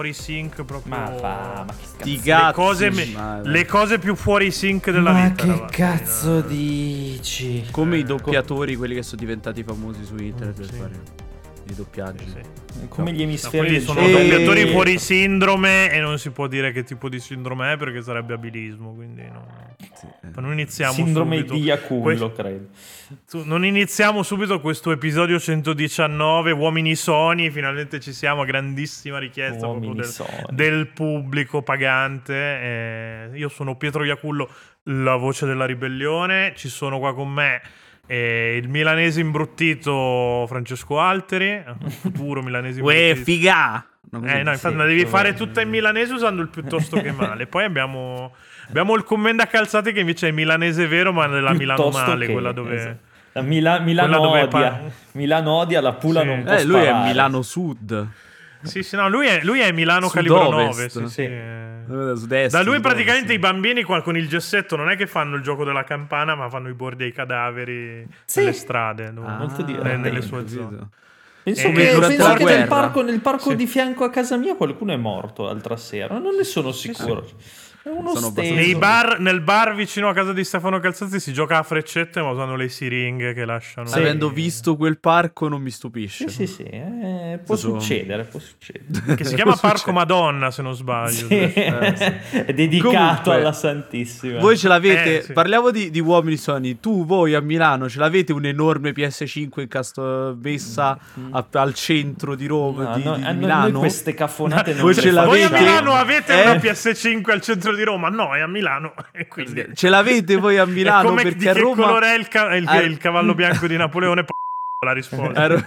fuori sync proprio. Ma fa, ma che cazzo. Di le, cose, me- ma- le cose più fuori sync della Ma vita. che ragazzi. cazzo dici? Come i Eh, doppiatori, quelli che sono diventati famosi su internet per Sì. fare i doppiaggi. Sì, sì. Come gli No, emisferi quelli del sono E- doppiatori fuori sindrome e non si può dire che tipo di sindrome è perché sarebbe abilismo. Quindi no. Sì, eh. Ma non iniziamo Sindrome subito. di Yakullo, Que- credo. tu- non iniziamo subito questo episodio 119, Uomini Sony. Finalmente ci siamo, grandissima richiesta del, del pubblico pagante. Eh, io sono Pietro Iacullo, la voce della ribellione. Ci sono qua con me eh, il milanese imbruttito Francesco Alteri, futuro milanese Uè, imbruttito. figa! No, così. Eh, no, infatti, la devi fare tutta in milanese usando il piuttosto che male. Poi abbiamo, abbiamo il commenda calzate che invece è milanese vero, ma nella Milano male, che- quella dove. esatto. La Mila- Milano Quella dove odia. pa- Milano odia, la Pula Sì. non può Eh, lui è sparare. Milano Sud. Sì, sì, no, lui è, lui è Milano calibro 9. Sud-ovest. Sì, sì, Sì. eh. Da sud-est, Da lui praticamente i bambini qua con il gessetto non è che fanno il gioco della campana, ma fanno i bordi ai cadaveri Sì. nelle strade. no? Ah, Molto nelle, ho sue zone. Penso Eh, penso che nel parco, nel parco Sì. di fianco a casa mia qualcuno è morto l'altra sera. Non ne sono sicuro. Uno Sono abbastanza- Nei bar, nel bar vicino a casa di Stefano Calzati si gioca a freccette, ma usano le siringhe che lasciano. Sì. Avendo visto quel parco non mi stupisce. Sì, sì, sì. eh, può Sono- succedere, può succedere. Che si chiama. Parco Madonna, se non sbaglio. Sì, Eh, È dedicato Comunque, alla Santissima. Voi ce l'avete, Eh, sì. parliamo di, di uomini Sony, tu voi a Milano ce l'avete un'enorme PS5 incasto- messa a- al centro di Roma, No, di, no, di a noi- Milano? noi queste caffonate non Voi ce l'avete? Voi a. Milano avete Eh? una PS5 al centro di Roma? No, è a Milano. E quindi... Ce l'avete voi a E Milano come perché di a che Roma colore è il, ca- il- a- il cavallo bianco di Napoleone? P- la risposta. a, Ro-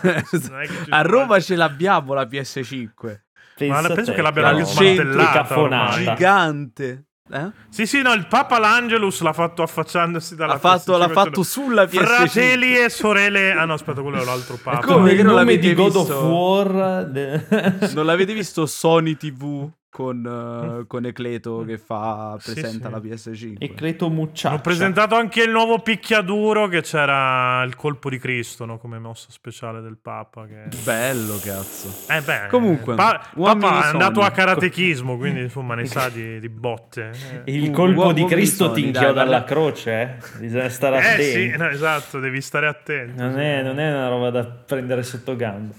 a Roma ce l'abbiamo la PS5 Pensa Ma penso te, che l'abbiano centro, smantellata gigante. Eh? Sì, sì, no, il Papa l'Angelus l'ha fatto affacciandosi dalla L'ha fatto, PS5, l'ha fatto sulla PS5. Fratelli e sorelle. Ah no, aspetta, quello è l'altro Papa. come il non nome l'avete di God visto? of War. de- Non l'avete visto Sony TV con, eh, con Ecleto che fa Sì, presenta sì. la PS5? Ecleto Mucciaccia. Hanno presentato anche il nuovo picchiaduro che c'era il colpo di Cristo, no? come mossa speciale del Papa. Che... Bello, cazzo. Eh beh, Comunque, Pa- Papa è andato a karatechismo, quindi insomma ne sa di, di botte. Eh, Il Uh, colpo di Cristo ti inchioda alla croce, eh. Bisogna stare Eh, attenti. sì, no, esatto, devi stare attento. Non è, non è una roba da prendere sotto gamba.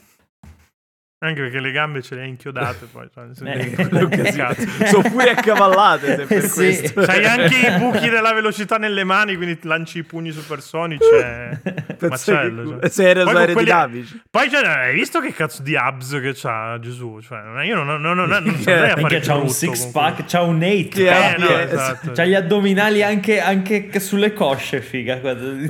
Anche perché le gambe ce le hai inchiodate poi. cioè, Eh. Sono pure accavallate se per Sì. questo. C'hai anche i buchi della velocità nelle mani, quindi lanci i pugni supersonici. È Pensa macello. che- cioè. se era Poi con quelli- aerodinamici. Poi cioè, hai visto che cazzo di abs che c'ha Gesù? Cioè, io non, non, non, non, non saprei a fare c'ha un six pack, c'ha un eight pack. Eh, no, esatto. C'ha gli addominali anche, anche sulle cosce, figa.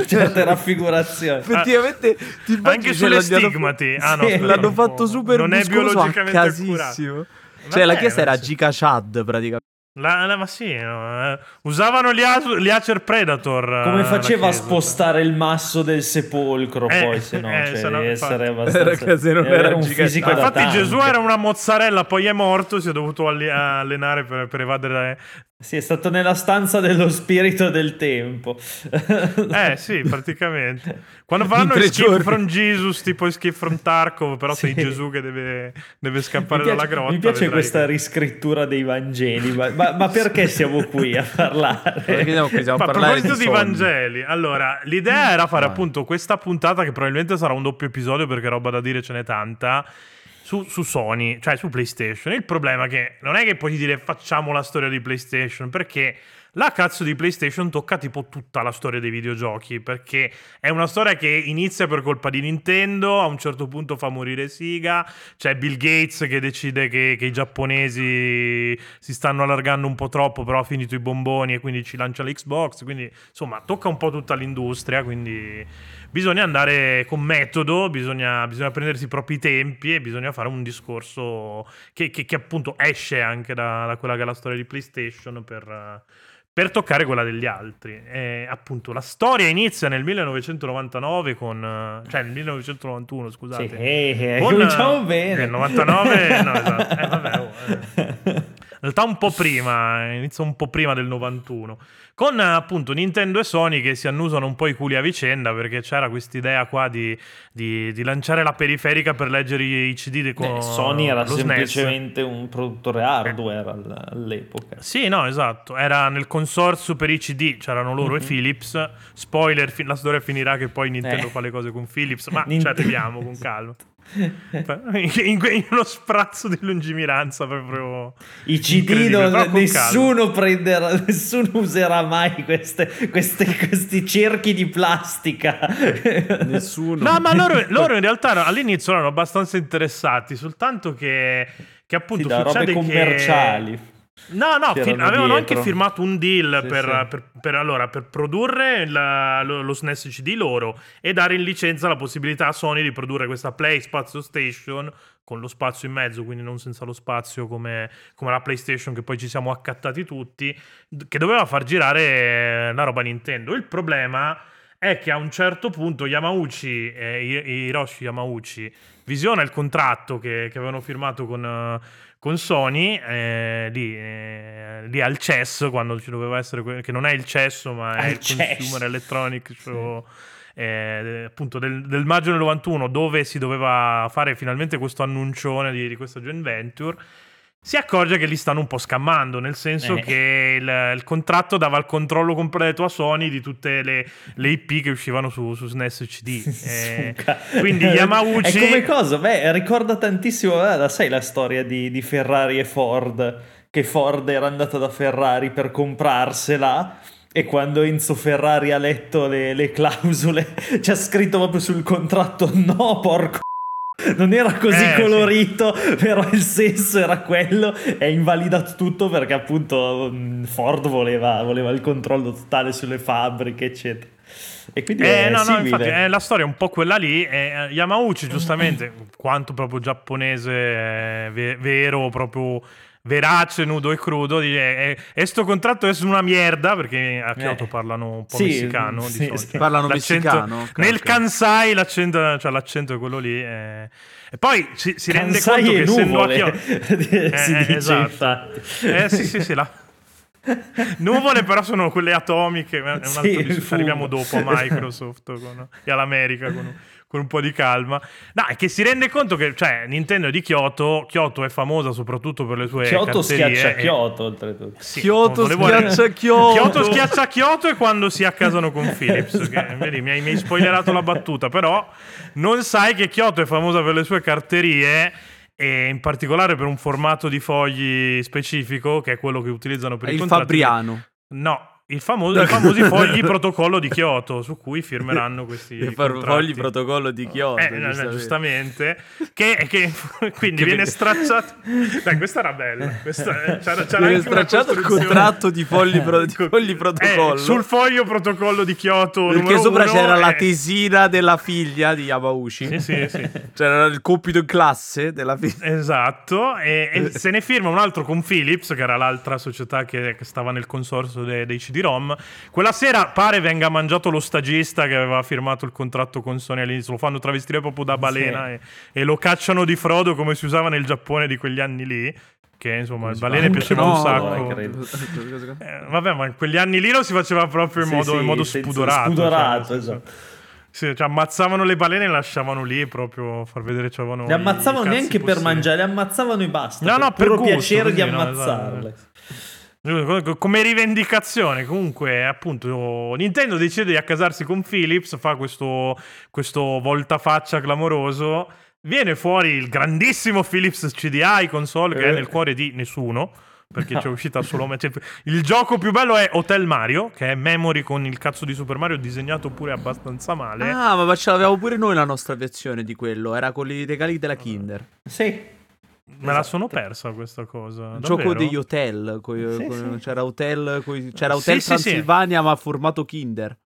Certe raffigurazioni. Effettivamente, ti immagini Anche sulle stigmati. Ah, no, Sì. L'hanno fatto super Non è biologicamente accurato. Cioè, la chiesa era. Giga Chad, praticamente. La, la- ma sì, no, eh. usavano gli, As- gli Acer Predator. eh, Come faceva a spostare il masso del sepolcro, Eh, poi se no, eh, cioè, devi essere infatti. abbastanza. Se non era avere un gigante. fisico Ma da infatti tank. Gesù era una mozzarella, poi è morto, si è dovuto alli- allenare per, per evadere... Sì, è stato nella stanza dello spirito del tempo. Eh sì, praticamente. Quando tre Escape giorni. from Jesus, tipo Escape from Tarkov, però sei Sì. Gesù che deve, deve scappare piace, dalla grotta. mi piace vedrai questa riscrittura dei Vangeli, ma, ma- ma perché siamo qui a parlare? Perché siamo qui, stiamo Ma a parlare proposito di. Vangeli, allora l'idea era fare Vai. appunto questa puntata che probabilmente sarà un doppio episodio perché roba da dire ce n'è tanta. Su, su Sony, cioè su PlayStation. Il problema è che non è che puoi dire facciamo la storia di PlayStation perché la cazzo di PlayStation tocca tipo tutta la storia dei videogiochi perché è una storia che inizia per colpa di Nintendo, a un certo punto fa morire Sega, c'è Bill Gates che decide che, che i giapponesi si stanno allargando un po' troppo, però ha finito i bomboni e quindi ci lancia l'Xbox, quindi insomma tocca un po' tutta l'industria, quindi bisogna andare con metodo, bisogna, bisogna prendersi i propri tempi e bisogna fare un discorso che, che- che appunto esce anche da, da quella che è la storia di PlayStation per, per toccare quella degli altri. E, appunto la storia inizia nel 1999 con... eh, cioè nel 1991 scusate. Sì, eh, eh, Con, cominciamo bene. Nel 99, no, esatto. Eh, vabbè, oh, eh. Realtà un po' prima, inizia un po' prima del 91. Con appunto Nintendo e Sony che si annusano un po' i culi a vicenda perché c'era quest'idea qua di, di, di lanciare la periferica per leggere i CD di con Eh, Sony era lo SNES. semplicemente un produttore hardware all- all'epoca. Sì, no, esatto. Era nel consorzio per i CD, c'erano loro e Philips. Spoiler, la storia finirà che poi Nintendo Mhm. Eh. fa le cose con Philips, ma ci Nintendo. arriviamo con calma. in, in- in uno sprazzo di lungimiranza proprio I CD non- nessuno prenderà, nessuno userà mai queste, queste- questi cerchi di plastica. Nessuno. No, ma loro, loro in realtà all'inizio erano abbastanza interessati, soltanto che, che appunto Sì, da robe succede che... No, no, C'erano fi- avevano dietro. anche firmato un deal Sì, per, sì. per- per- allora, per produrre la- lo, lo SNES CD loro e dare in licenza la possibilità a Sony di produrre questa Play Spazio Station con lo spazio in mezzo, quindi non senza lo spazio come, come la PlayStation che poi ci siamo accattati tutti, che doveva far girare la roba Nintendo. Il problema è che a un certo punto Yamauchi, eh, Hi- Hiroshi Yamauchi, visiona il contratto che, che avevano firmato con, eh, con Sony eh, lì, eh, lì al CES, quando ci doveva essere, que- che non è il cesso, ma è Al il CES. Consumer Electronic Show. eh, appunto del, del maggio del 91 dove si doveva fare finalmente questo annuncione di, di questa joint venture si accorge che li stanno un po' scammando, nel senso Eh. che il, il contratto dava il controllo completo a Sony di tutte le, le IP che uscivano su, su SNES e CD. Eh, quindi Yamauchi... È come cosa? Beh, ricorda tantissimo, eh, la sai la storia di, di Ferrari e Ford, che Ford era andata da Ferrari per comprarsela e quando Enzo Ferrari ha letto le, le clausole c'è scritto proprio sul contratto no porco non era così Eh, sì. colorito, però il senso era quello. È invalidato tutto perché appunto mh, Ford voleva, voleva il controllo totale sulle fabbriche, eccetera. E quindi Eh, è no, no, infatti è la storia è un po' quella lì. E, eh, Yamauchi, giustamente, quanto proprio giapponese eh, ve- vero, proprio verace, nudo e crudo, dice: eh, E sto contratto è una merda perché a Kyoto Eh. parlano un po' Sì, messicano. di sì, solito. sì. Parlano L'accento- messicano? Nel. Kansai l'accento, cioè l'accento è quello lì. eh. E poi si, si rende conto e che essendo a nuvole, Kyoto. si Eh, dice esatto. infatti. Eh sì, sì, sì, là. Nuvole però sono quelle atomiche, è un altro Sì, discorso, arriviamo dopo a Microsoft con- e all'America con, con un po' di calma. No, è che si rende conto che, cioè, Nintendo è di Kyoto, Kyoto è famosa soprattutto per le sue Kyoto schiaccia e- Kyoto, oltretutto. Sì, Kyoto schiaccia Kyoto. Kyoto schiaccia Kyoto e quando si accasano con Philips. Che, vedi, mi hai, mi hai spoilerato la battuta, però non sai che Kyoto è famosa per le sue carterie e in particolare per un formato di fogli specifico che è quello che utilizzano per È i il contratti. Fabriano. No, il famoso, i famosi fogli protocollo di Kyoto su cui firmeranno questi contratti. fogli protocollo di Kyoto. Eh, no, no, giustamente. giustamente, che, che quindi Che viene stracciato. Dai, questa era bella. Questa, eh, c'era, c'era Viene stracciato il contratto di fogli, pro- di Co- fogli protocollo. Eh, sul foglio protocollo di Kyoto. perché sopra c'era la eh, tesina della figlia di Yamauchi. Sì, sì, sì. C'era il compito in classe della figlia. Esatto, e, e se ne firma un altro con Philips, che era l'altra società che, che stava nel consorzio de- dei CD-ROM. Quella sera pare venga mangiato lo stagista che aveva firmato il contratto con Sony all'inizio. Lo fanno travestire proprio da balena e, e lo cacciano di frodo come si usava nel Giappone di quegli anni lì. Che insomma, il balene Anche piaceva no, un sacco. eh. Eh, vabbè, ma in quegli anni lì lo si faceva proprio in Sì, modo, sì, in modo spudorato. spudorato, cioè, esatto. Sì, cioè, ammazzavano le balene e lasciavano lì proprio a far vedere che c'avevano. Le ammazzavano i neanche per possibili. mangiare, le ammazzavano e basta. No, no, per puro gusto, piacere di così, no, ammazzarle. Come rivendicazione, comunque, appunto, Nintendo decide di accasarsi con Philips, fa questo, questo voltafaccia clamoroso. Viene fuori il grandissimo Philips CDI console che è Eh. nel cuore di nessuno. Perché c'è uscita solo. cioè, il gioco più bello è Hotel Mario, che è memory con il cazzo di Super Mario disegnato pure abbastanza male. Ah, ma ce l'avevamo pure noi la nostra versione di quello. Era con i regali della Kinder. Sì. Me la sono persa questa cosa. Il gioco davvero? degli hotel. coi- Sì, con- sì. C'era Hotel, coi- c'era Sì, hotel sì, sì. Transilvania, ma a formato Kinder.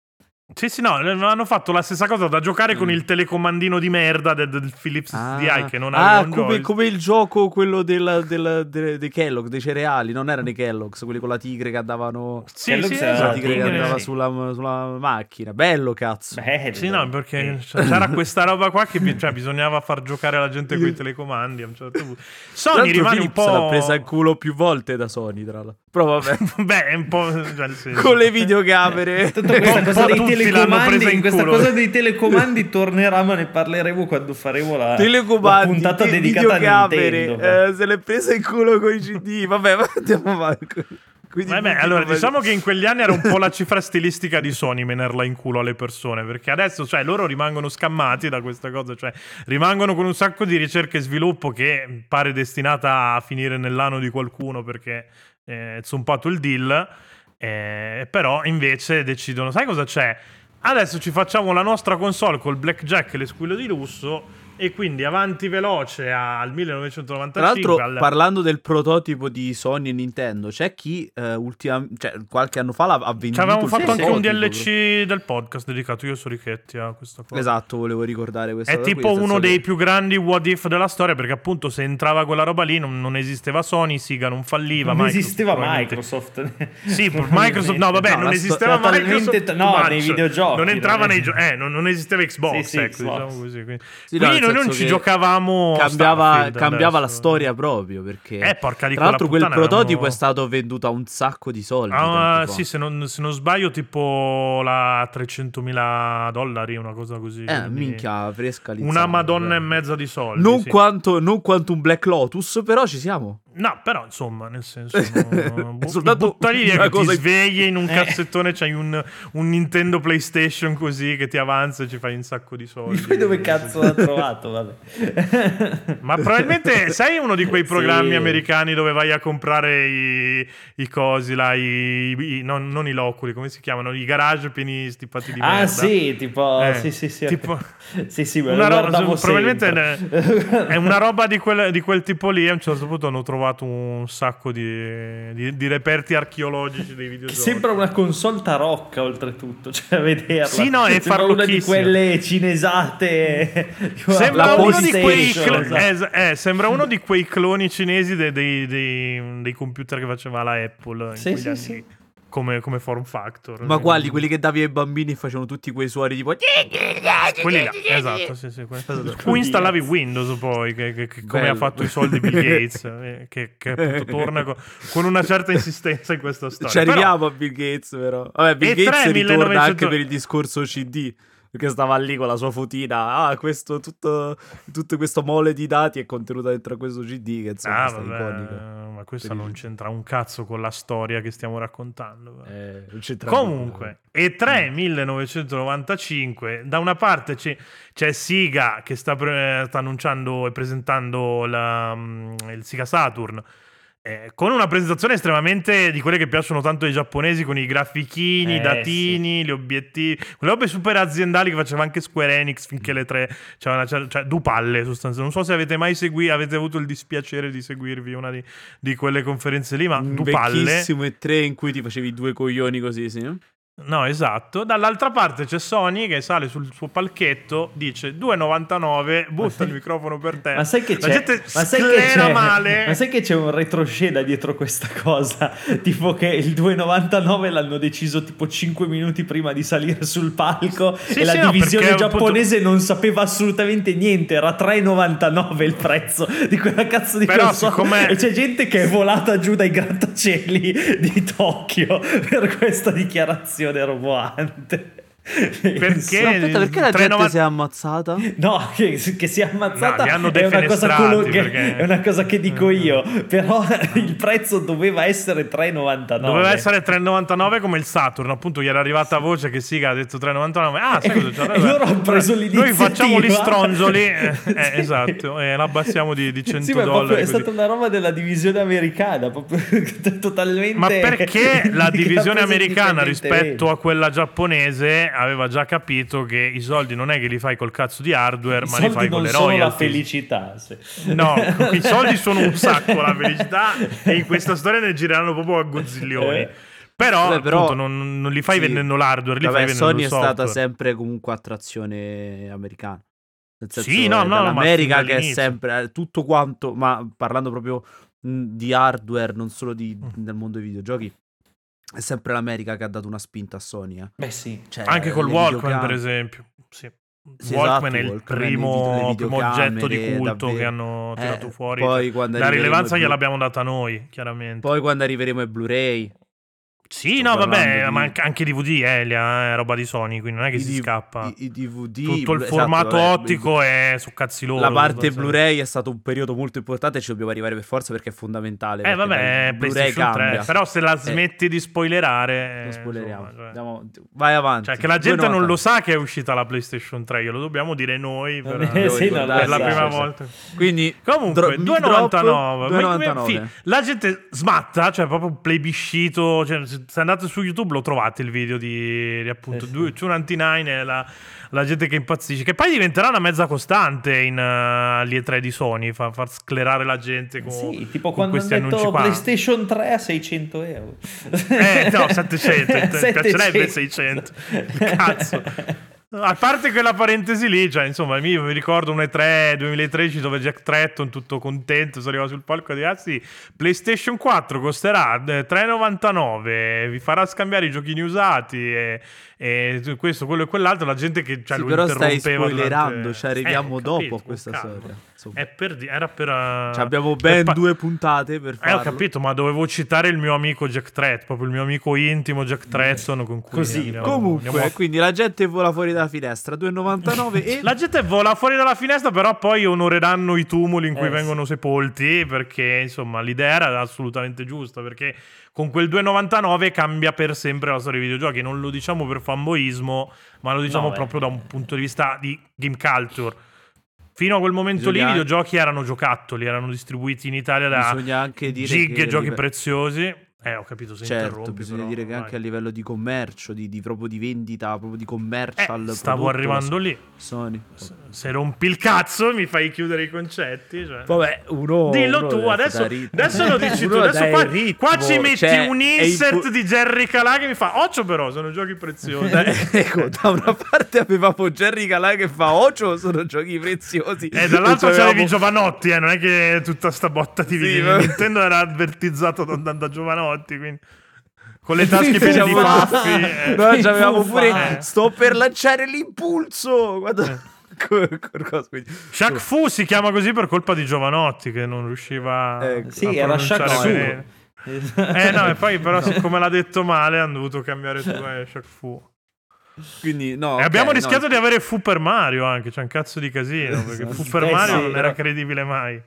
Sì, sì, no, hanno fatto la stessa cosa da giocare Mm. con il telecomandino di merda del, del Philips SDI che non Ah, aveva un come, come il gioco, quello del, del- de- dei Kellogg, dei cereali, non erano i Kellogg's, quelli con la tigre che andavano... Sì, Quello sì, che La esatto. tigre che andava sì. sulla, sulla macchina. Bello, cazzo. Bello. Sì, no, perché c'era questa roba qua che cioè, bisogliava far giocare la gente con i telecomandi a un certo punto. Sony rimane un Philips po'... l'ha presa in culo più volte da Sony, tra l'altro. Però vabbè, Beh, è un po'... cioè, con le videocamere. Tanto questa cosa dei telecomandi, questa cosa dei telecomandi tornerà, ma ne parleremo quando faremo la, la puntata te- dedicata a videocamere, Nintendo. eh, se l'è presa in culo con i CD. Vabbè, ma andiamo avanti. Quindi Vabbè, allora come- diciamo che in quegli anni era un po' la cifra stilistica di Sony menerla in culo alle persone, perché adesso, cioè, loro rimangono scammati da questa cosa, cioè, rimangono con un sacco di ricerca e sviluppo che pare destinata a finire nell'anno di qualcuno perché eh, è zompato il deal, eh, però invece decidono, sai cosa c'è? Adesso ci facciamo la nostra console col blackjack e le squillo di lusso e quindi avanti veloce al 1995 Tra l'altro, al- parlando del prototipo di Sony e Nintendo, c'è chi eh, ultima- cioè, qualche anno fa l'ha ha venduto. Ci avevamo il fatto anche un. DLC del podcast dedicato io su Richetti a questa cosa. Esatto, volevo ricordare questa È cosa tipo qui, uno senso dei che- più grandi what if della storia perché appunto se entrava quella roba lì non, non esisteva Sony, Siga non falliva. non Microsoft esisteva Microsoft. Sì, Microsoft, no vabbè, No, non sto- esisteva talmente Microsoft. t- no, much. nei videogiochi, Non entrava nei giochi, eh, non, non esisteva Xbox, Sì, sì, ecco, Xbox. diciamo così. Quindi, Sì, no, Quindi nel noi non ci giocavamo cambiava, cambiava la storia proprio perché Eh, porca di tra l'altro quel prototipo puttana, è stato venduto a un sacco di soldi Ah, sì, se non, se non sbaglio, tipo la 300.000 dollari, una cosa così. eh quindi minchia fresca lì, Una madonna e mezza di soldi. non, sì. quanto, non quanto un Black Lotus però ci siamo No, però insomma, nel senso, no, bu- Soltanto buttali via una che cosa- ti svegli in un Eh. cassettone, c'hai un, un Nintendo PlayStation così che ti avanza e ci fai un sacco di soldi. Poi dove cazzo l'ha trovato? Vabbè. Ma probabilmente sei uno di quei programmi Sì. americani dove vai a comprare i, i cosi là, i, i- non, non i loculi, come si chiamano? I garage pieni stipati di Ah, merda. sì, tipo, Eh, sì, sì, sì. tipo- sì, sì, Una roba, probabilmente è una roba di quel, di quel tipo lì. A un certo punto hanno trovato un sacco di, di- di reperti archeologici dei videogiochi. sembra una console tarocca oltretutto, cioè a vederla. Sì, no, è Sembra una di quelle cinesate. Sembra uno, di cl- eh, eh, sembra uno di quei cloni cinesi de- dei, dei- dei computer che faceva la Apple in Sì, sì, anni sì. Come, come form factor. ma quali quelli che davi ai bambini e facevano tutti quei suoni tipo Quelli là, esatto, sì, sì. cui installavi Windows poi, che, che- che come ha fatto i soldi Bill Gates, eh, che, che appunto torna co- con una certa insistenza in questa storia. ci Però- arriviamo a Bill Gates però vabbè Bill Gates tre, ritorna 1900 anche per il discorso CD perché stava lì con la sua fotina ah questo tutto, tutto questo mole di dati è contenuto dentro questo CD che insomma Ah, vabbè, ma il- non c'entra un cazzo con la storia che stiamo raccontando. Eh, Comunque, E3 1995, da una parte c'è, c'è Siga che sta, pre- sta annunciando e presentando la, mm, il Siga Saturn. Eh, con una presentazione estremamente di quelle che piacciono tanto ai giapponesi, con i grafichini, i Eh, datini, gli obiettivi, quelle robe super aziendali che faceva anche Square Enix finché le tre cioè, cioè due palle sostanzialmente. Non so se avete mai seguito, avete avuto il dispiacere di seguirvi una di, di quelle conferenze lì, ma Un due palle. vecchissimo E3 in cui ti facevi due coglioni così sì No, esatto. Dall'altra parte c'è Sony che sale sul suo palchetto, dice 2,99, butta il microfono per te. Ma sai che La c'è? ma, sai che ma sai che c'è un retroscena dietro questa cosa? tipo che il 2,99 l'hanno deciso tipo 5 minuti prima di salire sul palco Sì, e la sì, no, divisione appunto- giapponese non sapeva assolutamente niente. Era 3,99 il prezzo di quella cazzo di Però console. siccome- E c'è gente che è volata giù dai grattacieli di Tokyo per questa dichiarazione roboante. Perché? Aspetta perché la 3,90 gente si è ammazzata No, che, che sia ammazzata No, è, una cosa che- perché- è una cosa che dico io, però il prezzo doveva essere 3,99. Doveva essere 3,99 come il Saturn. Appunto, gli era arrivata voce che Siga ha detto 3,99. Ah, sai cosa c'è? E loro hanno preso Noi l'iniziativa. facciamo gli stronzoli. eh, Sì. eh, esatto, e l'abbassiamo di, di 100 Sì, ma è, proprio- dollari. è stata una roba della divisione americana, proprio totalmente. Ma perché la divisione americana rispetto a quella giapponese aveva già capito che i soldi non è che li fai col cazzo di hardware, I ma li fai con le sono la royalties. felicità. sì. No, i soldi sono un sacco la felicità e in questa storia ne gireranno proprio a gozzillioni. Eh. Però, Vabbè, però- appunto, non, non li fai sì. vendendo l'hardware, li Vabbè, fai vendendo Sony il è software. stata sempre comunque attrazione americana. Nel senso, Sì, no, è no, fin che è sempre eh, tutto quanto, ma parlando proprio di hardware, non solo di, Mm. nel mondo dei videogiochi, è sempre l'America che ha dato una spinta a Sony. eh. Beh sì. Cioè, Anche col Walkman, videocam- per esempio. Sì. Sì, Walkman esatto, è il Walkman, primo, primo oggetto di culto che davvero. hanno Eh, tirato fuori. Poi quando La rilevanza gliel'abbiamo data noi, chiaramente. Poi quando arriveremo ai Blu-ray, sì, sto no, vabbè, di- ma anche, DVD, Elia, è roba di Sony, quindi non è che i si D- scappa. i, i DVD, Tutto il esatto, formato vabbè, ottico è su cazzi loro. La parte. Blu-ray è stato un periodo molto importante, ci dobbiamo arrivare per forza perché è fondamentale. Eh vabbè, dai, Blu-ray PlayStation 3. cambia. Però se la Eh. smetti di spoilerare... Lo spoileriamo. insomma, cioè- Andiamo- vai avanti. Cioè, che la gente 2,99. non lo sa che è uscita la PlayStation 3, glielo dobbiamo dire noi per, Eh, sì, non per la prima volta. Quindi Comunque, dro- mic drop, 2,99. Ma- 2,99. fi- La gente smatta, cioè proprio plebiscito. Cioè, se andate su YouTube lo trovate il video di, di appunto Eh sì. 299 e la, la gente che impazzisce. Che poi diventerà una mezza costante in uh, agli E3 di Sony, fa, far sclerare la gente con, Sì, tipo con questi hanno annunci detto qua. PlayStation 3 a 600 euro. Eh, no, 700, mi piacerebbe 700. 600. Cazzo. A parte quella parentesi lì, cioè, insomma, io mi ricordo un E3 2013 dove Jack Tretton, tutto contento, si arriva sul palco e dice, ah PlayStation 4 costerà eh, 3,99, vi farà scambiare i giochini usati e, e questo, quello e quell'altro, la gente che cioè, Sì, lo però stai spoilerando, durante- ci arriviamo Eh, dopo capito, a questa storia. per era per... uh, Cioè, abbiamo per ben pa- due puntate per eh, farlo. ho capito, ma dovevo citare il mio amico Jack Tretton, proprio il mio amico intimo Jack Tretton con cui Così, andiamo- Comunque, andiamo a- quindi la gente vola fuori dalla finestra, 2,99 e... La gente vola fuori dalla finestra, però poi onoreranno i tumuli in cui Eh, vengono sepolti, perché insomma l'idea era assolutamente giusta, perché con quel 2,99 cambia per sempre la storia dei videogiochi, non lo diciamo per fanboismo, ma lo diciamo No, proprio da un punto di vista di game culture. Fino a quel momento lì i Bisogna- videogiochi erano giocattoli, erano distribuiti in Italia da Bisogna gig e giochi preziosi. Eh, ho capito, se Certo, bisogna però, dire che vai. anche a livello di commercio, di, di- proprio di vendita, proprio di Eh, commercial. stavo prodotto, arrivando lì. Sony. Se rompi il cazzo mi fai chiudere i concetti. Cioè. Vabbè, uno. Dillo uno tu, adesso, adesso lo dici tu. Adesso qua, il ritmo, qua ci metti cioè, un insert impo- di Jerry Calà che mi fa Occhio però, sono giochi preziosi. ecco, da una parte avevamo Jerry Calà che fa Ocio, sono giochi preziosi. E dall'altro E poi c'avevi avevamo- Giovanotti, eh, non è che tutta sta botta di Sì, Nintendo era avvertizzato da, da- da Giovanotti, quindi... Con le tasche piene di baffi. eh. No, Foo pure. Fighters. Sto per lanciare l'impulso. Guarda. Eh. Shaq Fu si chiama così per colpa di Giovanotti, che non riusciva Ecco. a Sì, era Shaq pronunciare Fu. bene. Eh no, e poi però siccome l'ha detto male hanno dovuto cambiare tu e Shaq Fu. Quindi, no. E abbiamo rischiato no. di avere Fu per Mario anche, c'è un cazzo di casino, perché Esatto. Fu per Eh, Mario non era credibile mai.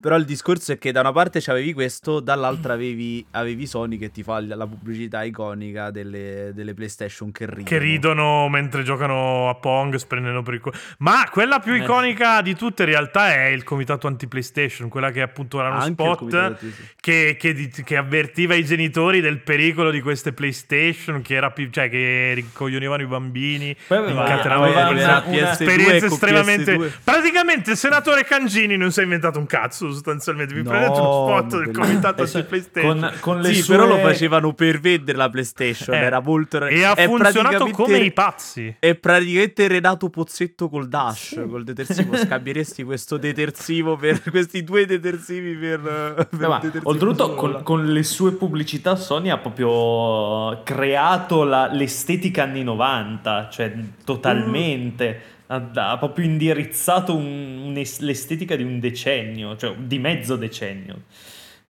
Però il discorso è che da una parte c'avevi questo, dall'altra avevi, avevi Sony che ti fa la pubblicità iconica delle, delle PlayStation che ridono. Che ridono mentre giocano a Pong, sprendono per il culo. Ma quella più Eh. iconica di tutte in realtà è il comitato anti-PlayStation, quella che appunto era uno Anche spot comitato, sì, sì. che, che che avvertiva i genitori del pericolo di queste PlayStation, che, era più, cioè, che rincoglionivano i bambini, incatenavano una- una- esperienze con estremamente... PS2. Praticamente il senatore Cangini non si è inventato un cazzo sostanzialmente. Vi No, prendete uno spot del comitato Adesso, anti-PlayStation. con, con le Sì, sue... però lo facevano per vendere la PlayStation. Eh, Era molto. E ha funzionato come i pazzi. È praticamente Renato Pozzetto col Dash, col detersivo. Scambieresti questo detersivo per questi due detersivi per. per No, detersivo oltretutto con, con le sue pubblicità Sony ha proprio creato la- l'estetica anni 90, cioè totalmente. Ha, ha proprio indirizzato un- un'es- l'estetica di un decennio, cioè di mezzo decennio.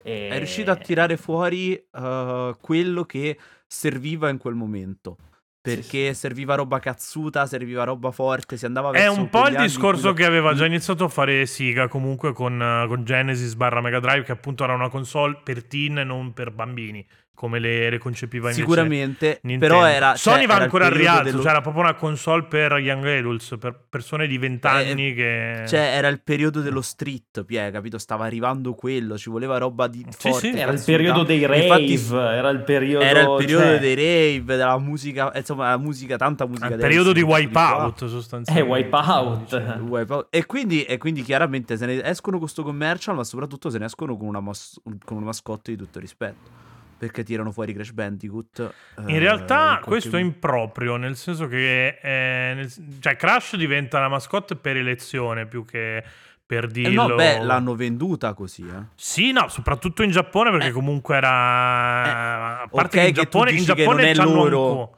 E- È riuscito a tirare fuori eh, quello che serviva in quel momento. Perché serviva roba cazzuta, serviva roba forte, si andava È verso un po' il discorso che aveva già iniziato a fare Siga comunque con, eh, con Genesis barra Mega Drive, che appunto era una console per teen e non per bambini, come le, le concepiva invece Sicuramente, Nintendo. però era... Sony cioè, va era ancora al rialzo, dello- cioè era proprio una console per young adults, per persone di 20 anni che... Cioè, era il periodo dello street, Pie, capito? Stava arrivando quello, ci voleva roba di Sì, forte. sì. Era il periodo dei rave, Infatti, era il periodo... era il periodo cioè- dei rave, della musica, insomma, la musica, tanta musica. il periodo di. Wipeout Eh, sostanzialmente. Wipeout. Il Wipeout. E quindi, e quindi chiaramente se ne escono con questo commercial, ma soprattutto se ne escono con una, mas- con una mascotte di tutto rispetto. Perché tirano fuori Crash Bandicoot. In eh, realtà in questo è qualche- improprio, nel senso che eh, nel- cioè Crash diventa la mascotte per elezione più che per Eh, dirlo. no, beh, l'hanno venduta così, eh. Sì, no, soprattutto in Giappone perché Eh. comunque era... a parte ok che in Giappone, in Giappone non è loro. ancora-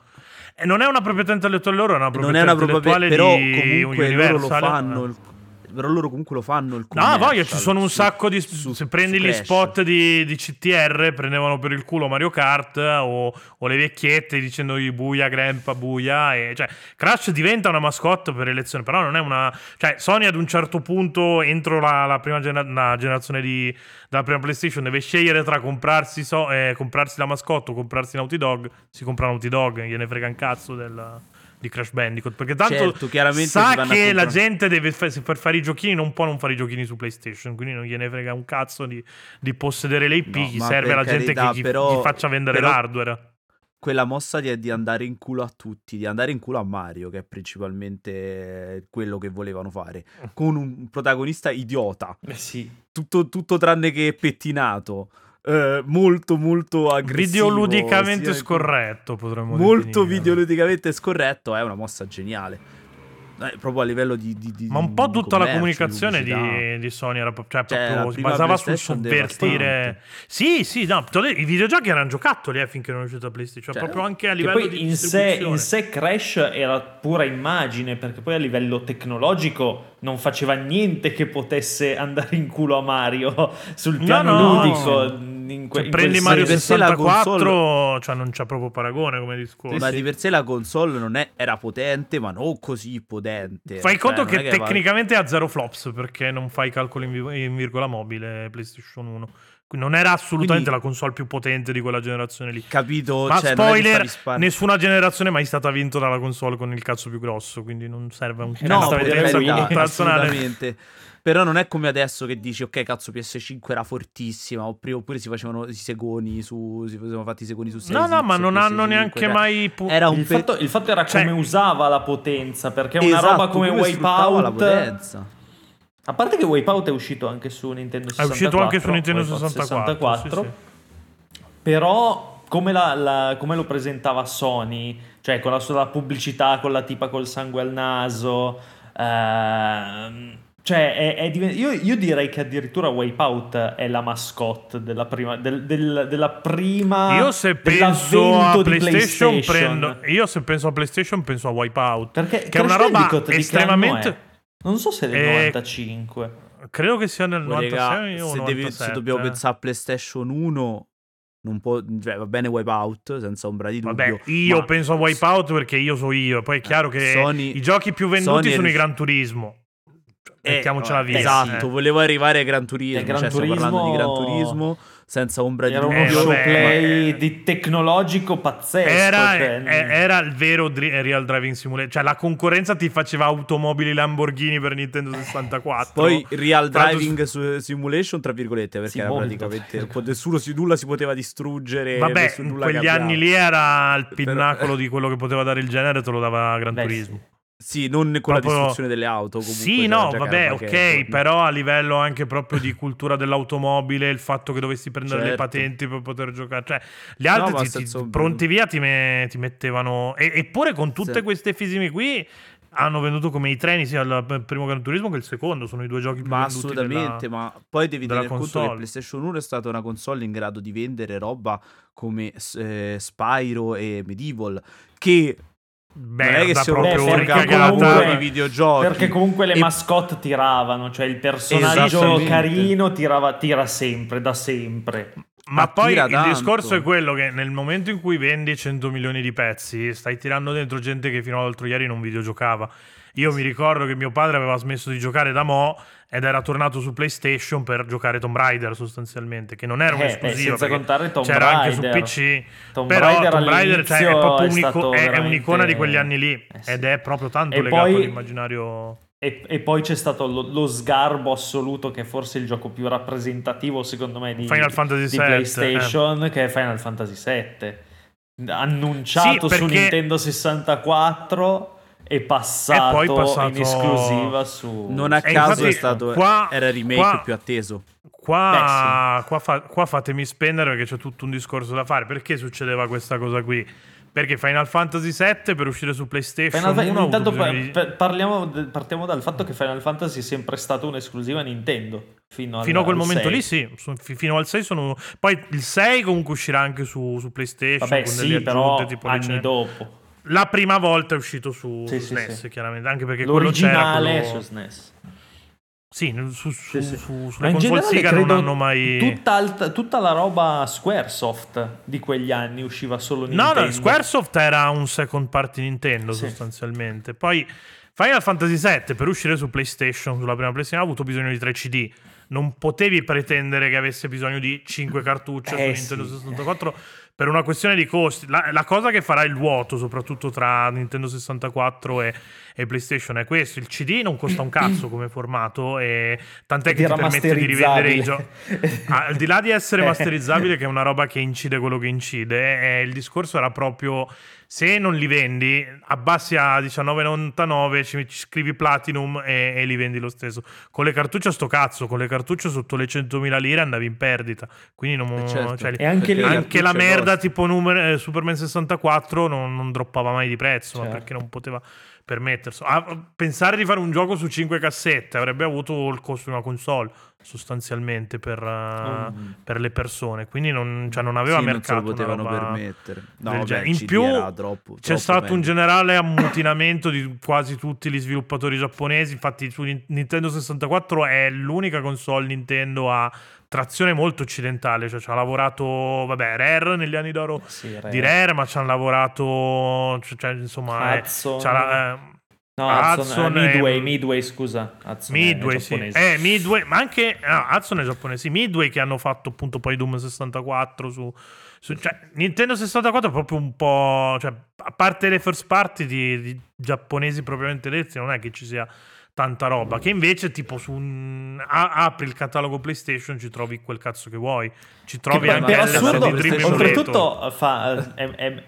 Eh, non è una proprietà intellettuale loro, è una proprietà Non è una proprietà, intellettuale però di comunque loro lo Universal. fanno. il- però loro comunque lo fanno il No, voglia, commercial ci sono un su- sacco di. su- se prendi gli spot di, di CTR, prendevano per il culo Mario Kart o, o le vecchiette dicendogli buia, grandpa, buia. E, cioè, Crash diventa una mascotte per elezione, però non è una. Cioè, Sony ad un certo punto, entro la, la prima la generazione di, della prima PlayStation, deve scegliere tra comprarsi, so- eh, comprarsi la mascotte o comprarsi Naughty Dog. Si compra Naughty Dog, gliene frega un cazzo del- di Crash Bandicoot. Perché tanto Certo, sa che la gente deve se per fare i giochini non può non fare i giochini su PlayStation, quindi non gliene frega un cazzo di, di possedere le IP, No, gli serve per la gente carità, che gli, però- gli faccia vendere però- l'hardware. Quella mossa di, di andare in culo a tutti, di andare in culo a Mario, che è principalmente quello che volevano fare, con un protagonista idiota, Eh sì. tutto, tutto tranne che pettinato, eh, molto molto aggressivo. Videoludicamente scorretto, potremmo Molto definire. videoludicamente scorretto, è una mossa geniale. Eh, proprio a livello di, di- di- Ma un po' tutta la comunicazione di, di Sony era cioè, Cioè, proprio si basava sul sovvertire. Sì, sì, no, i videogiochi erano giocattoli eh, finché non è uscita PlayStation, Cioè, proprio anche a livello poi di in sé, in sé Crash era pura immagine, perché poi a livello tecnologico non faceva niente che potesse andare in culo a Mario sul No, piano no. ludico. In que- Se in prendi Mario per senso. sé la 64, cioè non c'è proprio paragone come discorso. Ma di per sé la console non è- era potente, ma non così potente. Fai Cioè, conto che è va- tecnicamente ha zero flops perché non fai calcoli in, vi- in virgola mobile PlayStation 1. Non era assolutamente Quindi- la console più potente di quella generazione lì. Capito? Ma cioè, spoiler, nessuna generazione è mai stata vinta dalla console con il cazzo più grosso, quindi non serve un No, cazzo personale. assolutamente. Però non è come adesso che dici, ok, cazzo, PS5 era fortissima, oppure, oppure si facevano i segoni su. Si facevano fatti i segoni su 6. No, no, ma non hanno neanche mai pu- Era un Il pe- fatto, il fatto era Cioè- come usava la potenza, perché una Esatto, roba come, sfruttava la Wipeout... potenza. A parte che Wipeout è uscito anche su Nintendo 64. uscito anche su Nintendo Wipeout 64, sì, Però come, la- la- come lo presentava Sony, cioè con la sua pubblicità, con la tipa col sangue al naso, ehm, cioè è- è diven- io, io direi che addirittura Wipeout è la mascotte della prima, del- del- della prima Io se penso a di PlayStation, prendo io se penso a PlayStation penso a Wipeout, Perché che è una roba estremamente è? Non so se è del Eh, 95. credo che sia nel Oh, raga, 96 o se, devi- 97. se dobbiamo pensare a PlayStation 1, non può, cioè, va bene Wipeout, senza ombra di dubbio. Vabbè, io ma- penso a Wipeout perché io so io. Poi è chiaro che Sony- i giochi più venduti Sony è sono i Gran Turismo. Eh, Mettiamocela via. Esatto, eh. volevo arrivare a Gran Turismo. Eh, Gran cioè, stiamo parlando di Gran Turismo- Turismo senza ombra di Era uno Eh, dubbio. vabbè, showplay ma- di tecnologico pazzesco. Era, cioè, eh, era il vero dri- Real Driving Simulator. Cioè, la concorrenza ti faceva automobili Lamborghini per Nintendo 64. Poi Real Driving su- Simulation, tra virgolette, perché Sì, era molto. praticamente nessuno si, nulla si poteva distruggere. Vabbè, in quegli anni lì era il Però- pinnacolo di quello che poteva dare il genere, te lo dava Gran Beh, Turismo. Sì, non con la Proprio- distruzione delle auto. Comunque, Sì, no, vabbè, ok, però a livello anche proprio di cultura dell'automobile, il fatto che dovessi prendere le Certo. patenti per poter giocare, cioè gli altri ma ti- ti- senza ombra- pronti via ti, me- ti mettevano... e- eppure con tutte Sì. queste fisime qui hanno venduto come i treni sia il primo Gran Turismo che il secondo, sono i due giochi più Ma assolutamente, della- ma poi devi della tener conto console. che PlayStation 1 è stata una console in grado di vendere roba come eh, Spyro e Medieval, che non è che Merda siano proprio Beh, perché ricagata. comunque- i videogiochi. Perché comunque le E- mascotte tiravano, cioè il personaggio carino tirava, tira sempre, da sempre. Ma Ma poi il tanto. discorso è quello che nel momento in cui vendi 100 milioni di pezzi, stai tirando dentro gente che fino all'altro ieri non videogiocava. Io mi ricordo che mio padre aveva smesso di giocare da mo' ed era tornato su PlayStation per giocare Tomb Raider sostanzialmente, che non era Eh, un'esclusiva. eh, senza contare Tomb c'era anche su. PC. Tomb però Raider Tomb Raider cioè, è proprio è unico- è- è veramente- un'icona di quegli anni lì Eh, sì. ed è proprio tanto E legato poi- all'immaginario. E, e poi c'è stato lo, lo sgarbo assoluto, che è forse il gioco più rappresentativo, secondo me, di, Final Fantasy di VII, PlayStation, che è Final Fantasy VII. Annunciato Sì, su perché- Nintendo 64 e passato, passato- in esclusiva su... non a E caso è stato qua- era il remake qua- più atteso. Qua, qua, fa- qua fatemi spendere perché c'è tutto un discorso da fare. Perché succedeva questa cosa qui? Perché Final Fantasy VII per uscire su PlayStation Final Fa- 1 ha avuto intanto bisogno pa- di- pa- parliamo partiamo dal fatto che Final Fantasy è sempre stato un'esclusiva Nintendo. Fino, al- Fino a quel al momento 6. lì sì, fino al 6 sono... Poi il 6 comunque uscirà anche su, su PlayStation Vabbè, con sì, delle però aggiunte tipo le anni dopo. La prima volta è uscito su, Sì, SNES, sì. chiaramente, anche perché quello L'originale c'era è quello... su SNES. Sì, su, su, Sì, sì. su- sulle in console generale Sega non hanno mai... tutta, alt- tutta la roba Squaresoft di quegli anni usciva solo No, Nintendo. no, Squaresoft era un second party Nintendo Sì. sostanzialmente. Poi Final Fantasy VII per uscire su PlayStation, sulla prima PlayStation, ha avuto bisogno di 3 CD. Non potevi pretendere che avesse bisogno di 5 cartucce Eh, su Nintendo sì. 64 per una questione di costi. La, la cosa che farà il vuoto, soprattutto tra Nintendo 64 e, e PlayStation, è questo. Il CD non costa un cazzo come formato, e tant'è che ti permette di rivendere i giochi. masterizzabile. Al di là di essere Eh. masterizzabile, che è una roba che incide quello che incide, eh, il discorso era proprio se non li vendi, abbassi a 19,99, ci, ci scrivi Platinum e, e li vendi lo stesso. Con le cartucce a sto cazzo, con le cartucce sotto le 100.000 lire andavi in perdita. Quindi non, Eh, certo. cioè, E anche lì- anche la merda costano. tipo numer- eh, Superman 64 non, non droppava mai di prezzo, ma Certo. perché non poteva permetterselo. Ah, pensare di fare un gioco su 5 cassette avrebbe avuto il costo di una console sostanzialmente per, eh, Mm. per le persone, quindi non, cioè, non aveva Sì, non se mercato. lo potevano permettere. No, il In più era troppo- c'è troppo stato un meglio. generale ammutinamento di quasi tutti gli sviluppatori giapponesi, infatti su Nin- Nintendo 64 è l'unica console Nintendo a trazione molto occidentale, cioè ci ha lavorato, vabbè, Rare negli anni d'oro Sì, Rare. di Rare, ma ci hanno lavorato, cioè, cioè, insomma, è- Hudson. eh, No, Hudson, Hudson eh, Midway, è- Midway, scusa. Hudson Midway, sì. Eh, Midway, ma anche no, Hudson è giapponese. Sì, Midway che hanno fatto appunto poi Doom 64 su, su- cioè, Nintendo 64 è proprio un po', cioè, a parte le first party di, di giapponesi propriamente detti, non è che ci sia tanta roba, che invece tipo su un a- apri il catalogo PlayStation ci trovi quel cazzo che vuoi. Ci trovi Che anche assurdo, di Dream oltretutto fa- è, è-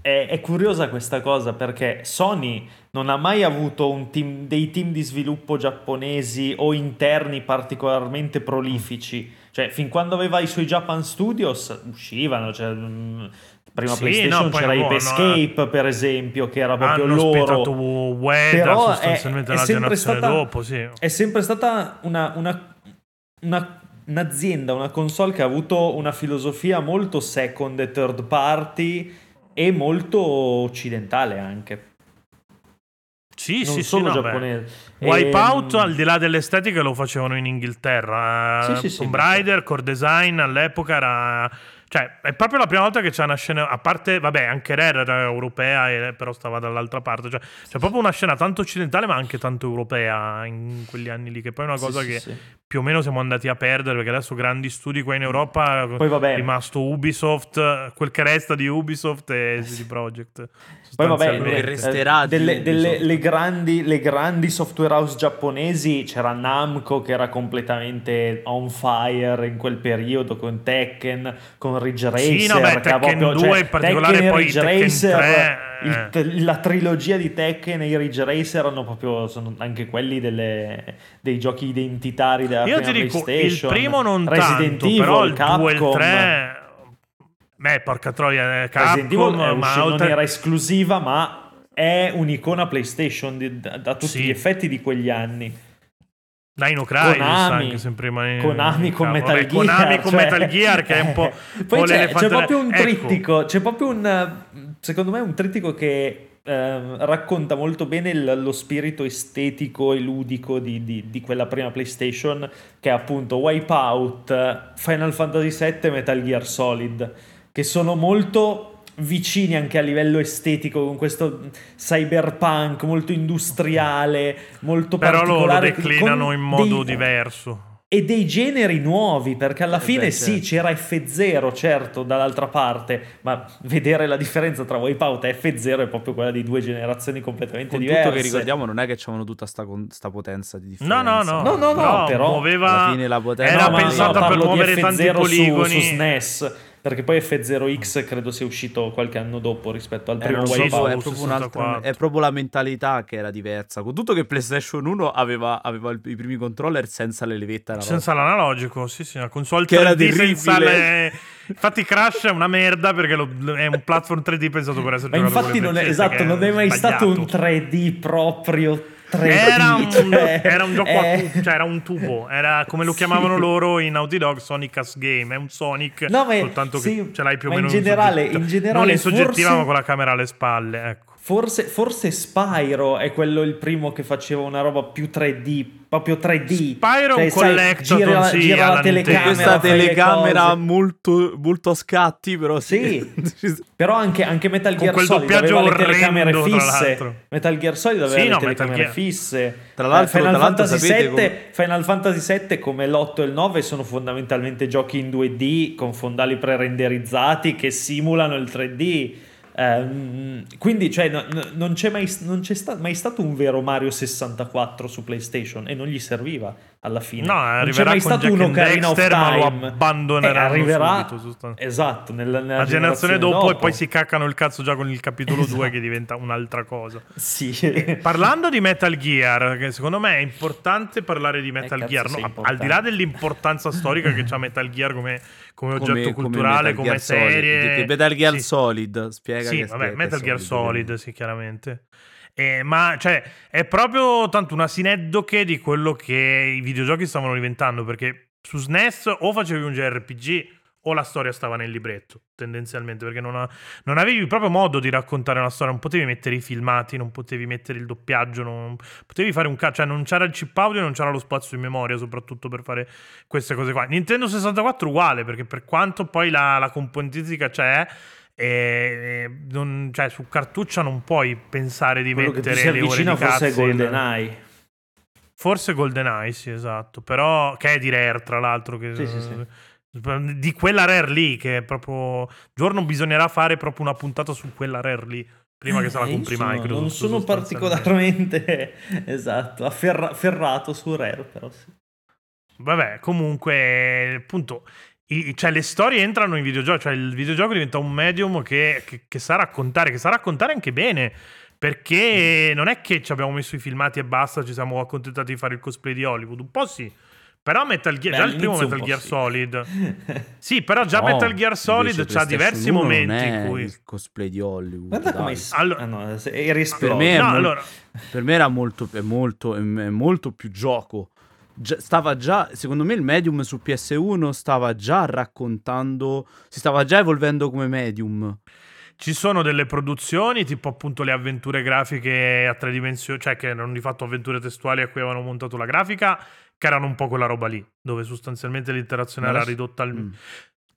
è- è curiosa questa cosa perché Sony non ha mai avuto un team- dei team di sviluppo giapponesi o interni particolarmente prolifici. Cioè, fin quando aveva i suoi Japan Studios uscivano. Cioè, mh, prima Sì, PlayStation no, c'era no, Ape no, Escape, per esempio, che era proprio hanno loro. Ueda Però è- sostanzialmente è una sempre generazione stata- dopo, sì. È sempre stata una, una- una- un'azienda, una console che ha avuto una filosofia molto second e third party e molto occidentale anche. Sì, non sì, sì, solo beh. giapponese. Wipeout, Ehm, al di là dell'estetica, lo facevano in Inghilterra. Sì, Eh, sì, sì, Tomb beh, Raider, core design all'epoca era. Cioè, è proprio la prima volta che c'è una scena. A parte, vabbè, anche Rare era europea, e- però stava dall'altra parte. Cioè, c'è proprio una scena tanto occidentale, ma anche tanto europea in quegli anni lì. Che poi è una cosa sì, che sì. più o meno siamo andati a perdere. Perché adesso grandi studi qua in Europa. Poi vabbè. È rimasto Ubisoft, quel che resta di Ubisoft e CD Projekt. Poi vabbè, sostanzialmente. che resterà di delle, delle- le grandi, le grandi software house giapponesi, c'era Namco che era completamente on fire in quel periodo con Tekken, con Ridge Racer. Sì, no, beh, Tekken proprio- 2 cioè, in particolare, Tekken poi Ridge Tekken Racer, 3, il- eh. la trilogia di Tekken e i Ridge Racer erano proprio sono anche quelli delle- dei giochi identitari della Io prima dico, il PlayStation. primo non Resident tanto, Evil, però il Capcom, 2 e il 3... Beh, porca troia, eh, Resident Capcom, Evil è ma usci- non oltre... era esclusiva, ma è un'icona PlayStation di- da, da tutti Sì. gli effetti di quegli anni. Dino Crisis Konami, anche sempre in- Konami con Metal vabbè, Gear. Konami con cioè- Metal Gear che è un po'... Poi po' c'è, l'elefante c'è proprio un nella- ecco. trittico, c'è proprio un... Secondo me un trittico che ehm, racconta molto bene il- lo spirito estetico e ludico di, di- di quella prima PlayStation, che è appunto Wipeout, Final Fantasy VII e Metal Gear Solid, che sono molto vicini anche a livello estetico con questo cyberpunk molto industriale molto Però loro particolare declinano con in modo dei- diverso. e dei generi nuovi, perché alla Eh fine beh, sì, certo. c'era F0, certo, dall'altra parte, ma vedere la differenza tra Wipeout e F0 è proprio quella di due generazioni completamente Con diverse. tutto che ricordiamo non è che c'avevano tutta sta, con- sta potenza di No, differenza. no, no. No, no, no, però muoveva... alla fine la potenza- Era No, pensata per muovere tanti F0 su- poligoni. Su, SNES. Perché poi F0X credo sia uscito qualche anno dopo rispetto al È, primo non so, proprio, Wipeout. è, proprio un'altra- 64. è proprio la mentalità che era diversa. Con tutto che PlayStation 1 aveva, aveva i primi controller senza le levette analogiche. Senza l'analogico, sì, sì, una console Che era 3D senza le... Infatti Crash è una merda perché lo- è un platform 3D pensato per essere Ma giocato infatti non è, esatto, non è mai sbagliato. stato un 3D proprio 3D. Era un, era un gioco a è- tu- cioè era un tubo, era come lo Sì. chiamavano loro in Naughty Dog Sonic as Game, è un Sonic, No, ma- soltanto che sì, ce l'hai più o ma in meno generale- in generale non in soggettiva forse- ma con la camera alle spalle, ecco. Forse, forse Spyro è quello il primo che faceva una roba più 3D, proprio 3D. Spyro è un sai, collectathon, gira, sì, gira la telecamera. Questa telecamera molto, molto a scatti, però sì. Però anche, anche Metal Con Gear quel Solid doppiaggio aveva le telecamere orrendo, fisse. Metal Gear Solid aveva Sì, le no, telecamere fisse. Tra l'altro- Eh, Final, tra l'altro Fantasy 7, come- Final Fantasy 7 come l'8 e il 9 sono fondamentalmente giochi in 2D con fondali pre-renderizzati che simulano il 3D. Ehm, quindi cioè, no- no- non c'è, mai, non c'è sta- mai stato un vero Mario 64 su PlayStation e non gli serviva alla fine. No, non c'è arriverà mai stato uno and Ocarina of lo Time. abbandoneranno Eh, arriverà, subito. Esatto, nella, nella La generazione dopo, dopo e poi si caccano il cazzo già con il capitolo 2 che diventa un'altra cosa. Sì. Parlando di Metal Gear, che secondo me è importante parlare di Metal Eh, Gear, no, al di là dell'importanza storica che ha Metal Gear come, come oggetto Come- culturale, Metal come, Solid. serie. Che Metal Gear Sì. Solid, spiega Sì, vabbè, Metal Gear Solid, ovviamente. sì, chiaramente. Eh, ma cioè, è proprio tanto una sineddoche di quello che i videogiochi stavano diventando, perché su SNES o facevi un JRPG o la storia stava nel libretto, tendenzialmente, perché non, ha- non avevi proprio modo di raccontare una storia, non potevi mettere i filmati, non potevi mettere il doppiaggio, non potevi fare un cazzo, cioè non c'era il chip audio, non c'era lo spazio in memoria, soprattutto per fare queste cose qua. Nintendo 64 uguale, perché per quanto poi la, la componentistica c'è, eh, non- cioè, su cartuccia non puoi pensare di Quello che mettere si le ore di forse. GoldenEye. Forse GoldenEye, sì, esatto. Però, che è di Rare, tra l'altro. Che, Sì, sì, sì. Di quella Rare lì, che è proprio... Giorno bisognerà fare proprio una puntata su quella Rare lì, prima che se la Eh, compri sono- Microsoft. Non sono particolarmente esatto, afferra- ferrato su Rare, però sì. Vabbè, comunque, appunto, i- cioè, le storie entrano in videogioco, cioè il videogioco diventa un medium che, che- che sa raccontare, che sa raccontare anche bene. Perché non è che ci abbiamo messo i filmati e basta, ci siamo accontentati di fare il cosplay di Hollywood. Un po' sì. Però Metal Gear, Beh, già il primo Metal Gear. Solid. Sì, però già No, Metal Gear Solid c'ha diversi 1 momenti non è in cui. il cosplay di Hollywood. Guarda come. Allora- ah, no, Per me No, mol- allora, Per me era molto, è molto, è è molto più gioco. Già- stava già, secondo me il medium su PS1 stava già raccontando, si stava già evolvendo come medium. Ci sono delle produzioni, tipo appunto le avventure grafiche a tre dimensioni, cioè che erano di fatto avventure testuali a cui avevano montato la grafica, che erano un po' quella roba lì, dove sostanzialmente l'interazione era ridotta al... Mm.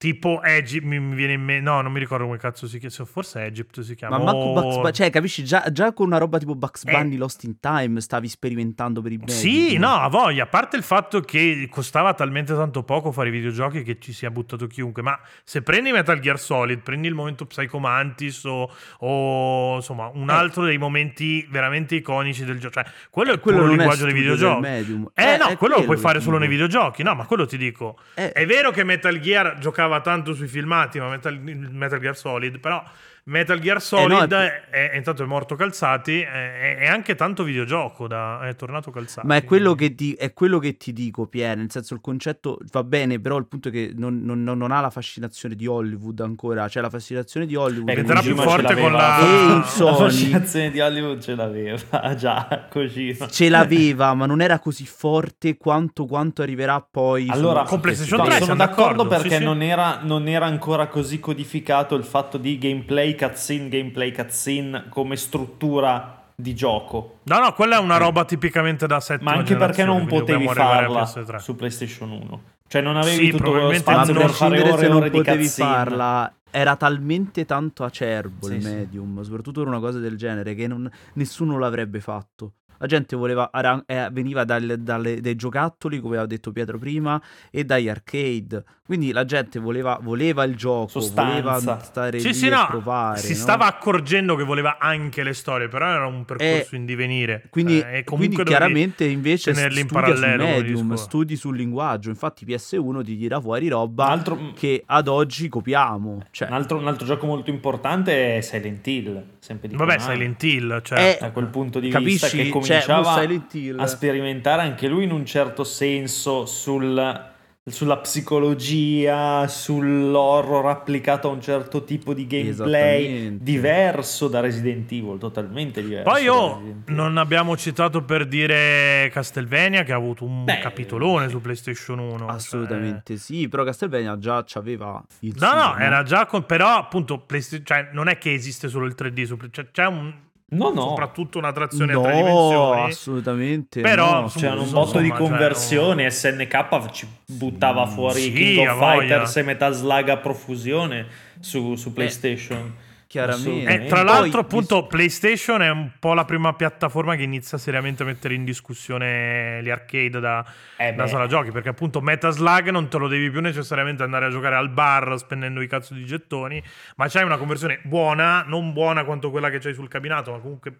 Tipo Egypt, mi, mi viene in mente... No, non mi ricordo come cazzo si chiama, forse Egypt si chiama. Ma manco Bugs Bunny, cioè capisci, già, già con una roba tipo Bugs Eh. Bunny Lost in Time stavi sperimentando per i medium. Sì, no, a voglia. A parte il fatto che costava talmente tanto poco fare i videogiochi che ci sia buttato chiunque. Ma se prendi Metal Gear Solid, prendi il momento Psycho Mantis o, o, insomma un Eh. altro dei momenti veramente iconici del gioco. Cioè, quello è il quello puro non è linguaggio dei videogiochi. Eh, Eh, no, è quello lo puoi quello fare solo nei videogiochi. No, ma quello ti dico. Eh, È vero che Metal Gear giocava tanto sui filmati, ma Metal, Metal Gear Solid, però Metal Gear Solid Eh, no, è, è- intanto è morto Calzati, è, è anche tanto videogioco, da, è tornato Calzati. Ma è quello, che ti, è quello che ti dico, Pier, nel senso il concetto va bene, però il punto è che non, non- non- ha la fascinazione di Hollywood ancora, cioè la fascinazione di Hollywood Eh, più forte con la- la fascinazione di Hollywood ce l'aveva già Kojima. ce l'aveva, ma non era così forte quanto, quanto arriverà poi. Allora, su con PlayStation No, 3 sono d'accordo d'accordo, perché sì, sì. Non, era, non era ancora così codificato il fatto di gameplay cutscene, gameplay cutscene come struttura di gioco. No, no, quella è una roba tipicamente da settima Ma anche perché non potevi farla PS3. su PlayStation 1. Cioè non avevi Sì, tutto Ma spazio per fare ore se e non ore di potevi cutscene. farla, era talmente tanto acerbo Sì, il sì. medium, soprattutto per una cosa del genere, che non- nessuno l'avrebbe fatto. La gente voleva, era- eh, veniva dal- dalle- dai giocattoli, come aveva detto Pietro prima, e dagli arcade. Quindi la gente voleva, voleva il gioco, Sostanza. voleva stare Sì, lì sì, no, provare. si no? stava accorgendo che voleva anche le storie, però era un percorso Eh, in divenire. Quindi, Eh, quindi chiaramente invece in studia sul medium, studi sul linguaggio. Infatti PS1 ti tira fuori roba altro, che ad oggi copiamo. Cioè, un altro- un altro gioco molto importante è Silent Hill, sempre di Vabbè. Silent Hill, cioè... Eh, da quel punto di Capisci? vista che Cioè, cominciava Hill. a sperimentare anche lui in un certo senso sul- sulla psicologia, sull'horror applicato a un certo tipo di gameplay diverso da Resident Evil, totalmente diverso. Poi Evil. non abbiamo citato per dire Castlevania che ha avuto un Beh, capitolone su PlayStation 1. cioè- assolutamente sì. Però Castlevania già c'aveva il No, suo, no, era già con... però appunto PlayStation- cioè, non è che esiste solo il 3D, su... cioè, c'è un... No, no, soprattutto una trazione a No, tre dimensioni. assolutamente. Però, no. c'erano un botto di cioè, conversioni. SNK ci buttava fuori Sì, King of voglia. Fighters e Metal Slug a profusione su, su PlayStation. Chiaramente. Eh, tra Poi, l'altro, vis- appunto, PlayStation è un po' la prima piattaforma che inizia seriamente a mettere in discussione gli arcade da, Eh da sala giochi. Perché, appunto, Metal Slug non te lo devi più necessariamente andare a giocare al bar spendendo i cazzo di gettoni, ma c'hai una conversione buona, non buona quanto quella che c'hai sul cabinato, ma comunque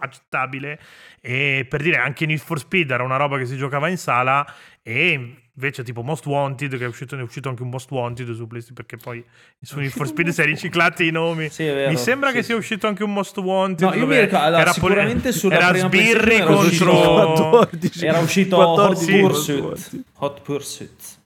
accettabile. E per dire, anche Need for Speed era una roba che si giocava in sala e. Invece, tipo Most Wanted, che è uscito, ne è uscito anche un Most Wanted su PlayStation, perché poi su Need for Speed si è riciclati i nomi. Sì, è vero, Mi sembra sì, che sì. sia uscito anche un Most Wanted. No, io mi ricordo- allora, era sicuramente sulla era prima sbirri contro. 14. Era uscito 14, Hot 14. Pursuit. Hot Pursuit.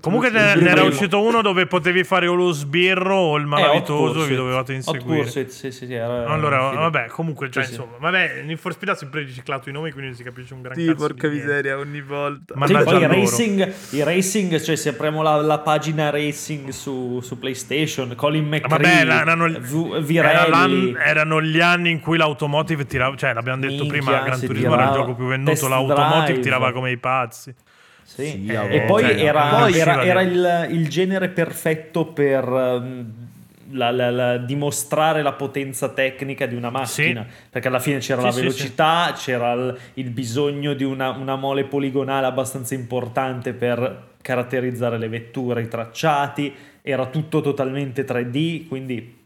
Comunque ne, ne era uscito uno dove potevi fare o lo sbirro o il Eh, malavitoso e vi dovevate inseguire. Pursuit, sì, sì, sì, era- Allora, era vabbè, comunque, cioè, Sì, sì. insomma, vabbè, Need for Speed ha sempre riciclato i nomi, quindi non si capisce un gran Sì, cazzo porca miseria, ogni volta. Ma Sì, poi i racing, i racing, cioè se apriamo la, la pagina racing su, su PlayStation, Colin McRae, Vabbè, erano, V- era Virelli, erano gli anni in cui l'automotive tirava, cioè l'abbiamo detto Minchia, prima, Gran Turismo era il tirava. gioco più venduto, l'automotive drive. tirava come i pazzi. Sì. Sì, e poi. Cioè, era, poi era- sì, era il, il genere perfetto per ehm, la- la- la- dimostrare la potenza tecnica di una macchina, perché alla fine c'era Sì, la sì, velocità, c'era il, il bisogno di una, una mole poligonale abbastanza importante per caratterizzare le vetture, i tracciati, era tutto totalmente 3D, quindi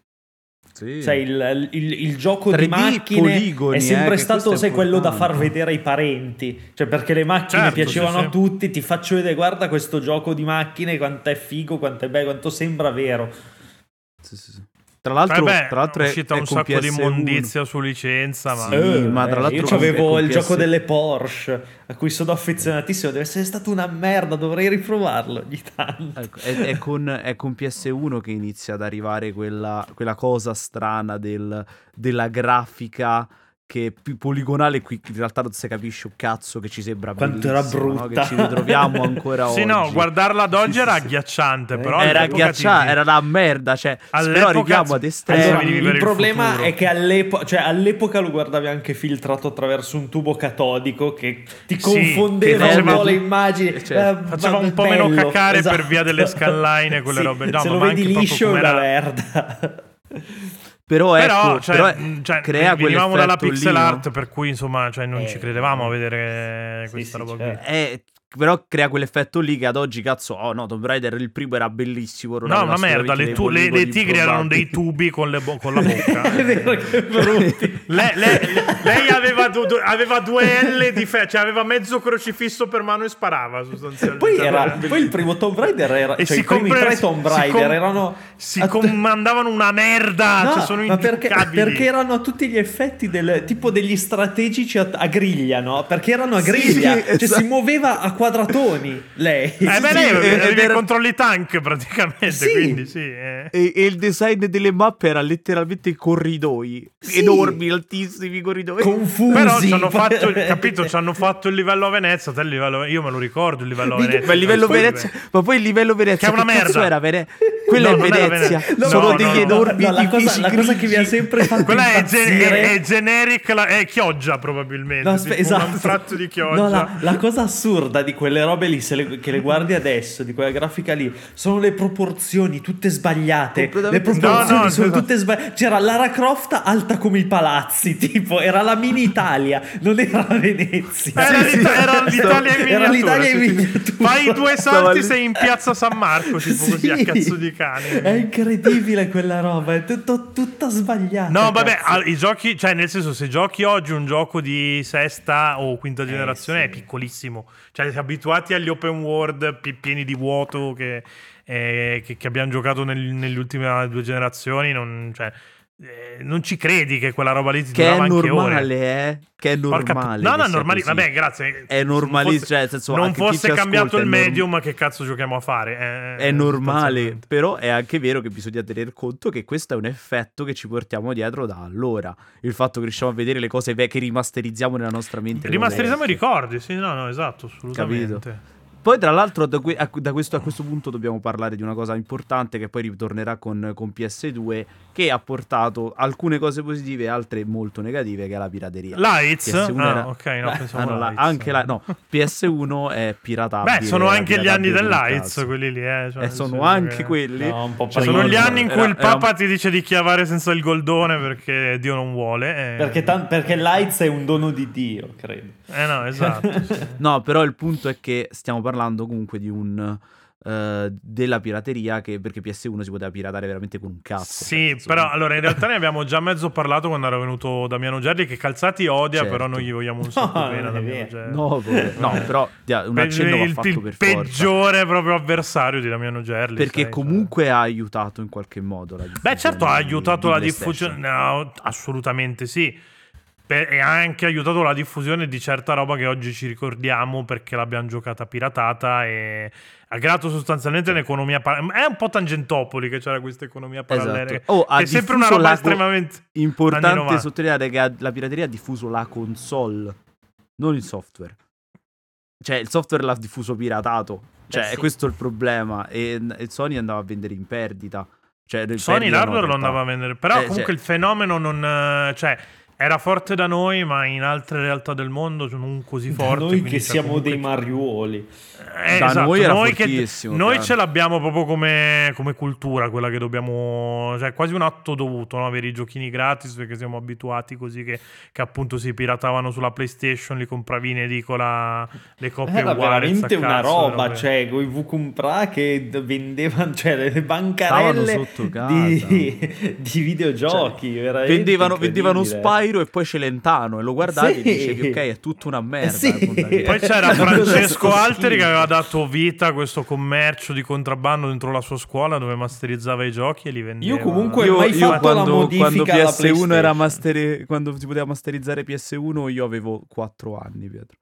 Sì. sai, il, il- il gioco 3D di macchine poligoni, è sempre eh, stato sai, quello da far vedere ai parenti, cioè perché le macchine Certo, piacevano sì, sì. a tutti, ti faccio vedere, guarda questo gioco di macchine, quanto è figo, quanto è bello, quanto sembra vero. Sì, sì, sì. Tra l'altro, Vabbè, tra l'altro è uscita è un sacco di PS1. immondizia su licenza, ma... Sì, Eh, ma tra l'altro io avevo il PS gioco delle Porsche a cui sono affezionatissimo, deve essere stata una merda, dovrei riprovarlo ogni tanto. Ecco, è, è con, è con PS1 che inizia ad arrivare quella, quella cosa strana del- della grafica che è più poligonale qui in realtà non si capisce un cazzo che ci sembra Quanto era bellissimo, no? brutta. che ci ritroviamo ancora Sì, oggi no, guardarla ad oggi Sì, era sì, sì. agghiacciante, Eh, però era ti- era la merda cioè, All'epoca però arriviamo ad estremi Allora, il il problema futuro. è che all'epo- cioè, all'epoca lo guardavi anche filtrato attraverso un tubo catodico che ti Sì, confondeva che un po' le immagini. Cioè, Eh, faceva un po' bello, meno cacare esatto. per via delle scanline e quelle Sì, robe. No, se ma lo ma vedi liscio è una merda. Però, Però, ecco cioè, però cioè, crea venivamo dalla pixel lì, no? art, per cui insomma cioè, non Eh, ci credevamo a vedere sì, questa sì, roba certo. qui. Eh, però crea quell'effetto lì che ad oggi, cazzo, oh no, Tomb Raider il primo era bellissimo. non No, una merda, le, tu- le- le tigri erano dei tubi con, le bo- con la bocca. è vero che brutti. lei, lei- aveva, du- du- aveva due L di fe- cioè aveva mezzo crocifisso per mano e sparava sostanzialmente. Poi, era, Era- poi il primo Tomb Raider era, E cioè si i primi compre- tre Tomb si Raider com- erano si a- comandavano una merda, No, cioè sono ma perché, perché erano a tutti gli effetti del tipo degli strategici a, a griglia, no? Perché erano a griglia, Sì, cioè esatto. si muoveva a quadratoni lei. Eh beh, lei avevi era- controlli tank praticamente, Sì. quindi sì. eh. E, e il design delle mappe era letteralmente corridoi Sì. enormi, altissimi corridoi. Confusi. Però ci hanno fatto, capito, ci hanno fatto il livello a Venezia, te il livello, io me lo ricordo il livello a Venezia. ma il livello Poi- Venezia, ma poi il livello Venezia Che è una merda. era Vene- Quella No, è Venezia. Venezia. Sono No, degli no, no. enormi No, la cosa, la cosa che mi ha sempre fatto Quella è, gen- è, è generic, la- è chioggia probabilmente. No, aspe- esatto. Un anfratto di chioggia. No, la, la cosa assurda di quelle robe lì, se le- che le guardi adesso, di quella grafica lì, sono le proporzioni tutte sbagliate. Le proporzioni. No, no, sono esatto. tutte sbagliate. C'era Lara Croft alta come i palazzi, tipo, era la mini Italia, non era Venezia. Era, Sì, l'Ita- sì. era l'Italia in Era miniatura. l'Italia in sì, sì. miniatura. Fai due salti, sei in piazza San Marco, tipo così, a Sì. cazzo di cane. È incredibile quella roba, è tutto, tutta sbagliata. No, vabbè, ah, i giochi, cioè nel senso, se giochi oggi un gioco di sesta o quinta generazione sì. è piccolissimo. Cioè, abituati agli open world pi- pieni di vuoto che, eh, che- che abbiamo giocato nel- negli ultimi due generazioni, non, cioè, eh, non ci credi che quella roba lì ti Che durava è normale, eh? Che è normale. no, no, normali. così. Vabbè, grazie. È fosse- cioè, nel senso, non fosse cambiato il è norm- medium, che cazzo giochiamo a fare? Eh, È eh, normale, però è anche vero che bisogna tener conto che questo è un effetto che ci portiamo dietro da allora. Il fatto che riusciamo a vedere le cose ve- che rimasterizziamo nella nostra mente. Rimasterizziamo i vecchie. ricordi, sì, no, no, esatto, assolutamente. Poi, tra l'altro, da, que- a, da questo, a questo punto dobbiamo parlare di una cosa importante che poi ritornerà con, con PS2, che ha portato alcune cose positive e altre molto negative, che è la pirateria. Lights? PS1 Ah, era- ok, no, Ah, pensavo no, la- Lights. anche la, no, PS1 è piratabile. Beh, sono era anche gli anni piratabile del come Lights, cazzo. quelli lì, eh. cioè, Eh, sono anche che- quelli. No, un po' Cioè, sono gli anni in cui Era- il era- Papa ti dice di chiavare senza il goldone perché Dio non vuole. eh. Perché, tan- perché Lights è un dono di Dio, credo. Eh no, esatto. sì. No, però il punto è che stiamo parlando comunque di un eh, della pirateria che perché PS1 si poteva piratare veramente con un cazzo. Sì, cioè, però allora in realtà ne abbiamo già mezzo parlato quando era venuto Damiano Gerli che Calzati odia, Certo. però noi gli vogliamo un sacco No, bene a Damiano. Gerli. No, no, però un accenno va il, fatto il per forza. peggiore proprio avversario di Damiano Gerli. Perché sai, cioè. comunque ha aiutato in qualche modo la diffusione. Beh, certo, ha aiutato di la diffusione. No, assolutamente sì. E ha anche aiutato la diffusione di certa roba che oggi ci ricordiamo perché l'abbiamo giocata piratata e ha creato sostanzialmente un'economia. pa- è un po' Tangentopoli che c'era questa economia parallela. Esatto. Oh, è sempre una roba estremamente. Importante 90. sottolineare che la pirateria ha diffuso la console, non il software. Cioè, il software l'ha diffuso piratato. Cioè, Beh, sì. questo è il problema. E, e Sony andava a vendere in perdita. Cioè, Sony perdita no, lo andava a vendere. Però Eh, comunque cioè- il fenomeno non. eh, cioè. Era forte da noi, ma in altre realtà del mondo non così Da forte. noi quindi, che cioè, siamo comunque- dei mariuoli. Eh, Da esatto, noi era noi, che- fortissimo, noi chiaro. ce l'abbiamo proprio come, come cultura, quella che dobbiamo, cioè quasi un atto dovuto, no? avere i giochini gratis perché siamo abituati così che, che appunto si piratavano sulla PlayStation, li compravi in edicola, le coppie Era uguali. veramente sta una cazzo, roba, robe. cioè, con i Vucumpra che vendevano, cioè, le bancarelle sotto casa. di, di videogiochi. veramente Vendevano, vendevano incredibile. Spyro e poi Celentano e lo guardavi Sì. e dicevi ok è tutta una merda. Sì. Poi c'era Francesco. Alteri che aveva dato vita a questo commercio di contrabbando dentro la sua scuola dove masterizzava i giochi e li vendeva. Io comunque- Io, mai io fatto la quando, modifica quando alla PS1 era masteri- quando si poteva masterizzare PS1 io avevo 4 anni Pietro.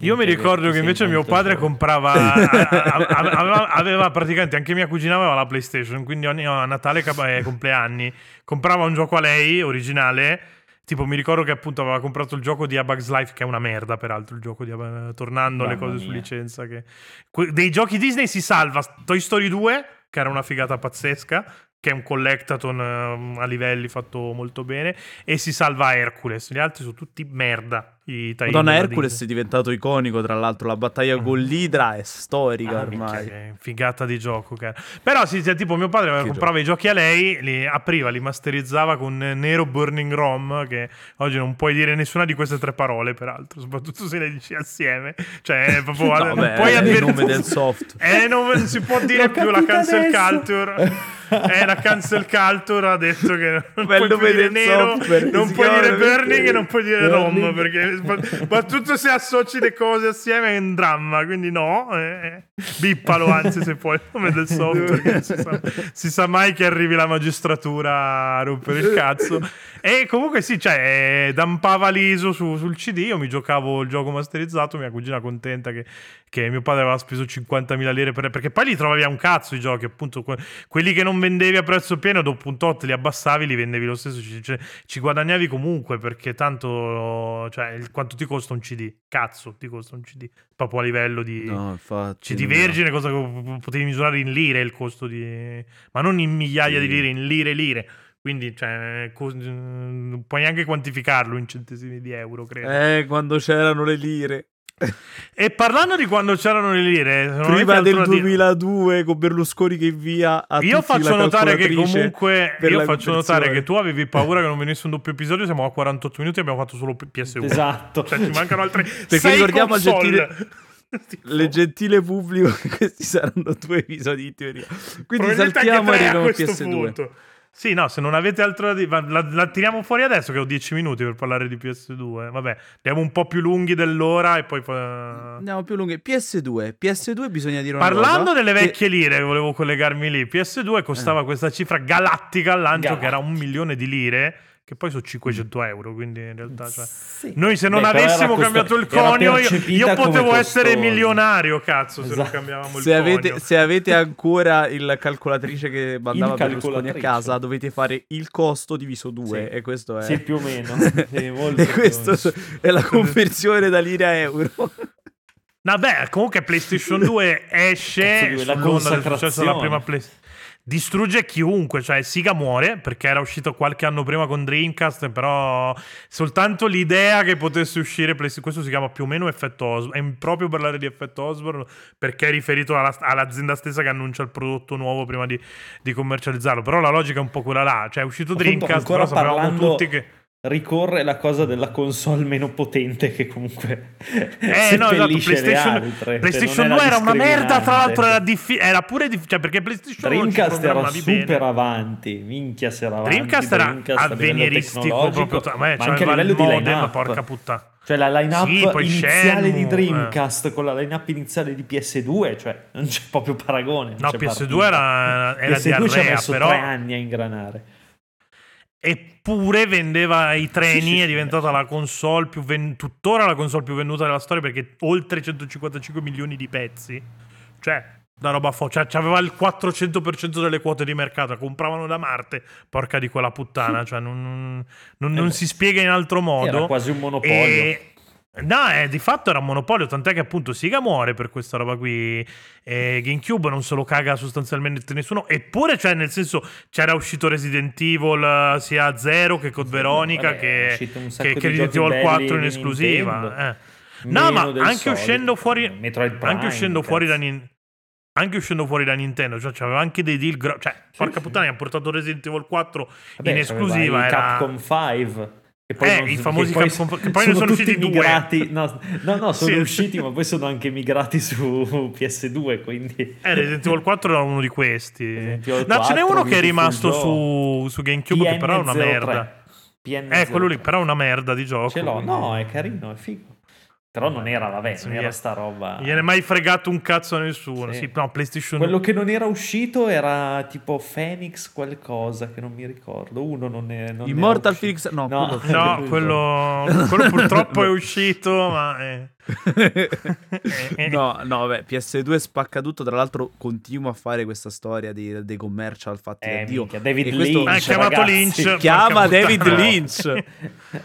Io mi ricordo che invece mio padre comprava, aveva, aveva praticamente anche mia cugina aveva la PlayStation, quindi ogni a Natale e compleanni comprava un gioco a lei originale. Tipo, mi ricordo che appunto aveva comprato il gioco di A Bug's Life, che è una merda, peraltro. Il gioco di A- tornando alle cose su mia. licenza. Che... que- Dei giochi Disney si salva Toy Story 2, che era una figata pazzesca, che è un collectathon eh, a livelli fatto molto bene, e si salva Hercules. Gli altri sono tutti merda. I tie-in Madonna Hercules è diventato iconico tra l'altro la battaglia con l'Idra è storica Ah, ormai. che figata di gioco. Cara. Però sì, sì, tipo mio padre Che comprava i giochi a lei, li apriva, li masterizzava con Nero Burning Rom, che oggi non puoi dire nessuna di queste tre parole, peraltro, soprattutto se le dici assieme. Cioè, è proprio, No, non beh, puoi è il avvertire- nome del soft. Eh, non non si può dire più la cancel adesso. culture. Eh, la cancel culture ha detto che non il puoi dire nero, software, non puoi dire burning e non puoi dire rom, perché ma, tutto se associ le cose assieme è un dramma, quindi no, eh, bippalo anzi se puoi il nome del software, si sa, si sa mai che arrivi la magistratura a rompere il cazzo. E comunque sì, cioè, eh, dampava l'ISO su- sul CD, io mi giocavo il gioco masterizzato, mia cugina contenta che, che mio padre aveva speso 50.000 lire per, perché poi li trovavi a un cazzo i giochi, appunto que- quelli che non vendevi a prezzo pieno, dopo un tot li abbassavi, li vendevi lo stesso, ci, cioè, ci guadagnavi comunque perché tanto, cioè, il, quanto ti costa un CD? Cazzo, ti costa un CD, proprio a livello di No, infatti. CD vergine, cosa che potevi misurare in lire il costo di... ma non in migliaia Sì. di lire, in lire lire. Quindi, cioè, co- non puoi neanche quantificarlo in centesimi di euro, credo. Eh, quando c'erano le lire. E parlando di quando c'erano le lire, Prima del da dire? 2002 con Berlusconi che invia a Io faccio la notare che comunque io faccio notare che tu avevi paura che non venisse un doppio episodio. Siamo a 48 minuti e abbiamo fatto solo PS1. Esatto. Cioè, ci mancano altre Perché ricordiamo al. Tipo, Le gentile pubblico questi saranno due episodi in teoria. Quindi saltiamo e arriviamo a questo PS2. punto. Sì, no, se non avete altro da dire, la, la tiriamo fuori adesso che ho 10 minuti per parlare di PS2. Vabbè, andiamo un po' più lunghi dell'ora e poi... Andiamo più lunghe. PS2. PS2 bisogna dire una Parlando cosa, delle che- vecchie lire, volevo collegarmi lì. PS2 costava Eh. questa cifra galattica al lancio, che era un milione di lire, che poi sono 500 euro. Quindi in realtà, cioè, Sì. noi se non Beh, avessimo cambiato il conio, io, io potevo essere milionario, cazzo, se non Esatto. cambiavamo il Se avete, conio. se avete ancora il calcolatrice che mandava Berlusconi a casa, dovete fare il costo diviso 2 Sì. e questo è Sì, più o meno. Sì, molto e più. questo è la conversione da lire a euro. Vabbè, comunque PlayStation 2 esce la successo della consacrazione. prima PlayStation. Distrugge chiunque, cioè Siga muore perché era uscito qualche anno prima con Dreamcast, però soltanto l'idea che potesse uscire PlayStation, questo si chiama più o meno effetto Osborne, è proprio parlare di effetto Osborne perché è riferito alla- all'azienda stessa che annuncia il prodotto nuovo prima di, di commercializzarlo, però la logica è un po' quella là, cioè è uscito Dreamcast, però sapevamo parlando- tutti che... Ricorre la cosa della console meno potente che comunque Eh no, esatto, PlayStation, altre. PlayStation Cioè, 2 non era una merda, tra l'altro era, diffi- era pure difficile, cioè perché PlayStation Dreamcast era super bene. avanti, minchia se era avanti. Dreamcast era Dreamcast avveniristico proprio, ma ma anche a livello di modem, line-up. porca puttana. Cioè la line-up Sì, iniziale Shenmue, di eh. Dreamcast con la line-up iniziale di PS2, cioè non c'è proprio paragone. No, c'è PS2 partita. era, era PS2 ci ha diarrea, messo però tre anni a ingranare. Eppure vendeva i treni, Sì, sì, è diventata la console più ven- tuttora la console più venduta della storia perché oltre 155 milioni di pezzi. Cioè, da roba fo- cioè aveva il 400% delle quote di mercato, compravano da Marte, porca di quella puttana, cioè non, non- non- Eh non beh, si spiega in altro modo. Era quasi un monopolio. E... No, eh, di fatto era un monopolio, tant'è che appunto Siga muore per questa roba qui. E GameCube non se lo caga sostanzialmente nessuno. Eppure, cioè, nel senso, c'era uscito Resident Evil eh, sia a Zero che Code Veronica Vabbè, che, che, che Resident Evil 4 in esclusiva. Eh. No, ma anche solito. uscendo fuori. Prime, anche uscendo fuori da. Nintendo. Anche uscendo fuori da Nintendo, cioè c'aveva anche dei deal. gro- cioè, porca sì. puttana, ha portato Resident Evil 4 Vabbè, in esclusiva. Era... Capcom 5. Che poi Eh, non- i famosi che poi che poi ne sono tutti migrati. No, no, no, sono Sì. usciti, ma poi sono anche migrati su PS2. Quindi Eh, Resident Evil 4 era uno di questi. No, ce n'è 4, uno che è rimasto su, su GameCube, che però è una PN03. merda. PN03. Eh, quello lì, però è una merda di gioco. Ce l'ho, quindi- no, è carino, è figo. Però non era, vabbè, Sì, non era sta roba. Non gliene è mai fregato un cazzo a nessuno. Sì. Sì, no, PlayStation Quello che non era uscito era tipo Phoenix qualcosa che non mi ricordo. Uno non è. Non Immortal Phoenix, no, No. quello- No, Quello- quello, quello purtroppo è uscito, ma... eh. No, no, vabbè, PS2 spacca tutto. Tra l'altro, continuo a fare questa storia di- dei commercial fatti Eh, da Dio. minchia, David E questo- Lynch. Chiamato ragazzi. Lynch. Chiama David puttana. Lynch.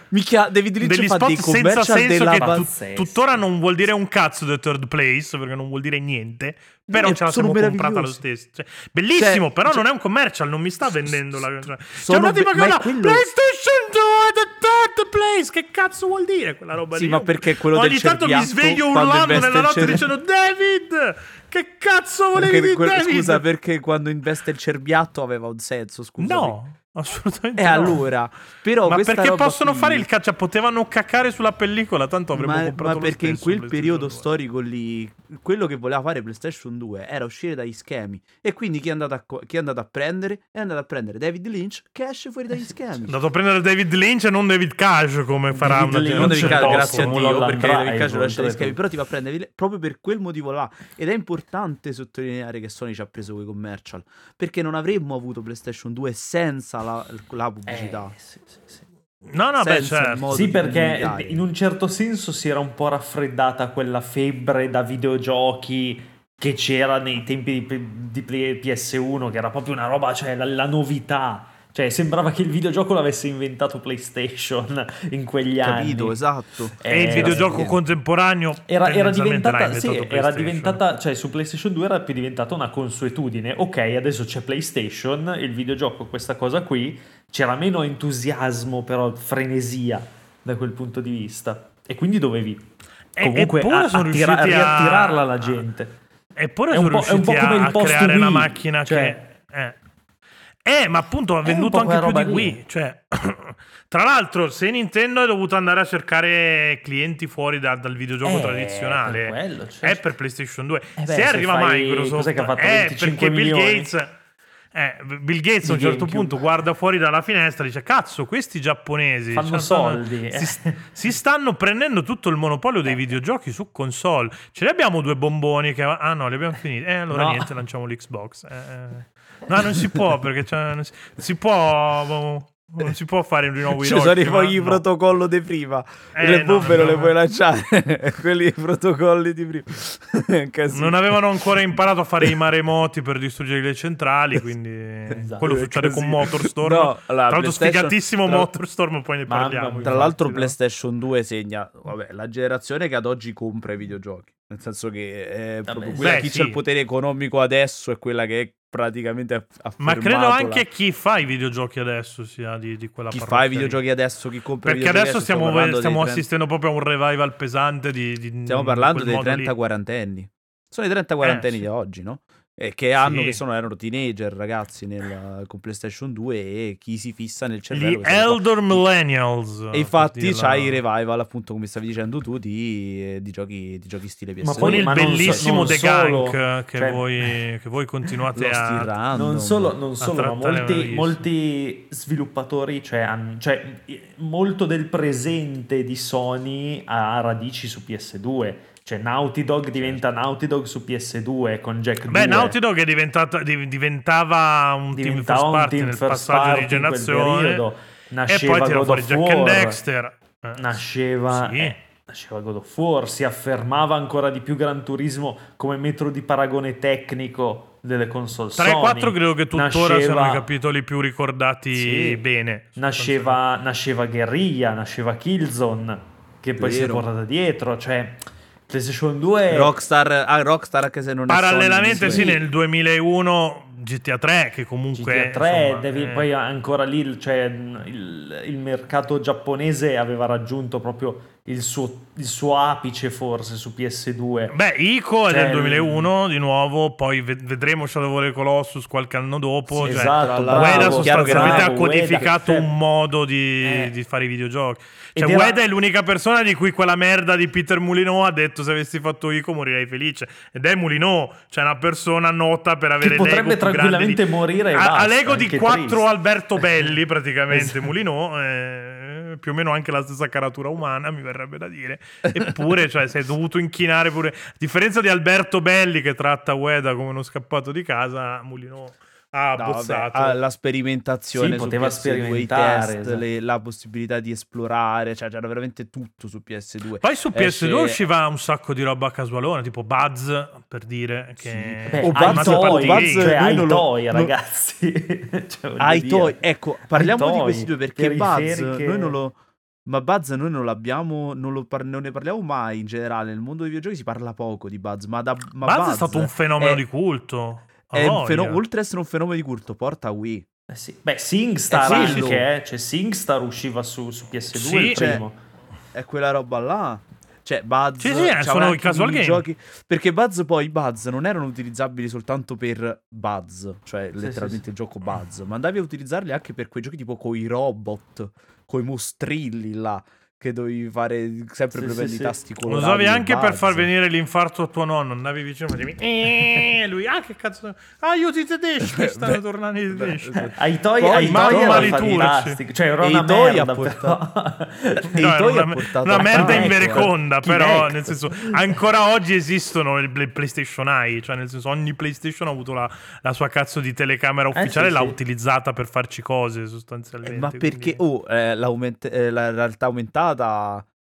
Mica David Lynch Degli fa spot dei senza commercial senso della che pazzesco. tuttora non vuol dire un cazzo The Third Place, perché non vuol dire niente. Però ce la sono siamo comprata lo stesso. Cioè, bellissimo, Cioè, però cioè- non è un commercial, non mi sta vendendo la... Cioè, sono una tipa be- che urla, quello- PlayStation 2 The Third Place! Che cazzo vuol dire quella roba Sì, lì? ma perché quello Ogni del tanto mi sveglio urlando nella notte cer- dicendo David! Che cazzo volevi Perché dire quel- David? scusa, perché quando investe il cerbiatto aveva un senso, scusa. No, assolutamente E no. allora, però Ma perché roba possono qui- fare il caccia? Potevano caccare sulla pellicola, tanto avremmo ma, comprato ma lo perché in quel periodo 2. storico lì quello che voleva fare PlayStation 2 era uscire dagli schemi e quindi chi è andato a, chi è andato a prendere è andato a prendere David Lynch che esce fuori dagli È schemi andato a prendere David Lynch e non David Cage come farà David una Lynch. non cagare, dopo. grazie a Dio perché David Cage lo lascia dagli schemi però ti va a prendere proprio per quel motivo là ed è importante sottolineare che Sony ci ha preso quei commercial perché non avremmo avuto PlayStation 2 senza la, la pubblicità Eh, sì, sì, sì. No, no, beh, certo. Sì, perché in un certo senso si era un po' raffreddata quella febbre da videogiochi che c'era nei tempi di, di PS1, che era proprio una roba, cioè la, la novità. Cioè, sembrava che il videogioco l'avesse inventato PlayStation in quegli anni. Capito, esatto. E il Eh, videogioco contemporaneo Era, era diventata, sì, era diventata, cioè su PlayStation 2 era più diventata una consuetudine. Ok, adesso c'è PlayStation, il videogioco, questa cosa qui, c'era meno entusiasmo, però frenesia da quel punto di vista. E quindi dovevi E- comunque a- sono attira- a- riattirarla alla gente. Eppure È sono un po'- è un po' come il a, a post creare una macchina cioè- che... Eh. Eh, ma appunto ha venduto anche più di. Wii. Cioè, tra l'altro, se Nintendo è dovuto andare a cercare clienti fuori da- dal videogioco Eh, tradizionale, per quello, cioè- è per PlayStation 2. Eh beh, se se arriva Microsoft, cos'è che ha fatto, è 25 perché Bill milioni? Gates... eh, Bill Gates a un certo punto guarda fuori dalla finestra e dice: Cazzo, questi giapponesi Fanno cioè, soldi." Si, si stanno prendendo tutto il monopolio dei videogiochi su console. Ce ne abbiamo due bomboni che. Ah no, li abbiamo finiti. Eh, allora No. niente, lanciamo l'Xbox. Eh, eh. No, non si può perché non si, si può. Non si può fare un rinnovo Ci sono i fogli no. protocollo di prima. Eh, le bombe non no, le no. puoi lanciare. Quelli protocolli di prima. Non avevano ancora imparato a fare i maremoti per distruggere le centrali, quindi Esatto. quello succede con. Motorstorm. No, allora, Tra l'altro sfigatissimo tra- Motorstorm, poi ne parliamo. mia. Tra l'altro, infatti? PlayStation 2 segna vabbè, la generazione che ad oggi compra i videogiochi. Nel senso che è proprio Beh, quella sì. chi c'ha il potere economico adesso è quella che è praticamente ha Ma credo anche la- chi fa i videogiochi adesso sia di, di quella chi parrocchia fa i videogiochi adesso, chi compra i Perché adesso stiamo, dei stiamo 30 assistendo proprio a un revival pesante di, di Stiamo parlando dei modo lì. 30-40 anni. Sono i 30-40 Eh, anni sì. di oggi, no? E che hanno, Sì. che sono, erano teenager ragazzi nel, con PlayStation 2 e chi si fissa nel cervello. Gli. Elder Millennials. E infatti c'hai i revival, appunto, come stavi dicendo tu, di, di giochi, di giochi stile PS2. Ma Con poi- il ma so- bellissimo The solo, Gunk che, cioè- voi, che voi continuate a... Random. Non solo, non solo ma molti, molti sviluppatori, cioè, han- cioè, molto del presente di Sony ha radici su PS2. Cioè, Naughty Dog diventa Naughty Dog su PS2 con Jack 2. Beh, Naughty Dog è diventava un team diventava first un party team nel first passaggio party di generazione. periodo. E Nasceva poi tira God fuori Jack and. Dexter. Eh. Nasceva, Sì. eh, nasceva God of War, si affermava ancora di più Gran Turismo come metro di paragone tecnico delle console 3 e Sony. 4 credo che tuttora Nasceva- siano i capitoli più ricordati Sì. bene. Nasceva, nasceva Guerrilla, nasceva Killzone, che poi si è Vero. portata dietro. Cioè, PlayStation 2 Rockstar, ah, Rockstar anche se non è Parallelamente Sony, sì, nel 2001 GTA 3 che comunque... GTA 3, insomma, devi- eh, poi ancora lì cioè, il, il mercato giapponese aveva raggiunto proprio il suo, il suo apice forse su PS2. Beh, Ico è Cioè, del 2001 di nuovo, poi ved- vedremo Shadow of the Colossus qualche anno dopo. Sì, cioè, esatto, bravo, Ueda sostanzialmente che ha bravo, codificato Ueda, un modo di, Eh. di fare i videogiochi. Cioè, Ed era- Ueda è l'unica persona di cui quella merda di Peter Mulino ha detto se avessi fatto Ico morirei felice. Ed è Mulino, cioè una persona nota per avere l'ego potrebbe tranquillamente di... morire Ha, basta, ha l'ego di quattro. Alberto Belli praticamente, Esatto. Mulino. eh, più o meno anche la stessa caratura umana, mi verrebbe da dire. Eppure, cioè, si è dovuto inchinare pure. A differenza di Alberto Belli che tratta Ueda come uno scappato di casa, Mulino ha No, abbozzato. vabbè, ah, la sperimentazione Sì, su poteva PS2, i sperimentare, test, esatto. le- la possibilità di esplorare, cioè c'era veramente tutto su PS2. Poi su PS2 Esce- usciva un sacco di roba casualona, tipo Buzz, per dire, che Beh, Oh, ha Buzz- toy, Buzz- cioè ai lo- toy, ragazzi. Cioè, Ai toy, ecco, parliamo Ai di toy, questi due perché Buzz noi non lo ma Buzz noi non l'abbiamo non, lo par- non ne parliamo mai in generale, nel mondo dei videogiochi si parla poco di Buzz, ma da ma Buzz, è stato un fenomeno è- di culto. È un feno- oltre ad essere un fenomeno di culto, porta Wii. Eh sì. Beh, SingStar È anche, eh. Cioè, SingStar usciva su, su PS2 Sì, il cioè. È quella roba là. Cioè, Buzz Sì, sì, eh, sono i casual game. minigiochi- Perché Buzz poi i Buzz non erano utilizzabili soltanto per Buzz, cioè Sì, letteralmente sì, il gioco Buzz, ma andavi a utilizzarli anche per quei giochi tipo coi robot, coi mostrilli là, che dovevi fare sempre Sì, premendo sì, i sì. tasti Lo colorati. usavi del anche per far venire l'infarto a tuo nonno. Andavi vicino e dicevi, eh, lui, ah, che cazzo. Aiuti i tedeschi, stanno Beh, tornando i tedeschi. Ai toy, Poi ai toy era fantastico. Cioè, era una merda, portato-. E i No, toy una, portato una merda invereconda, eh. però Kinect. nel senso ancora oggi esistono il Play- PlayStation Eye, cioè nel senso ogni PlayStation ha avuto la, la sua cazzo di telecamera ufficiale sì, e l'ha sì. utilizzata per farci cose Eh, sostanzialmente. ma perché quindi- oh, eh, eh, la realtà aumentata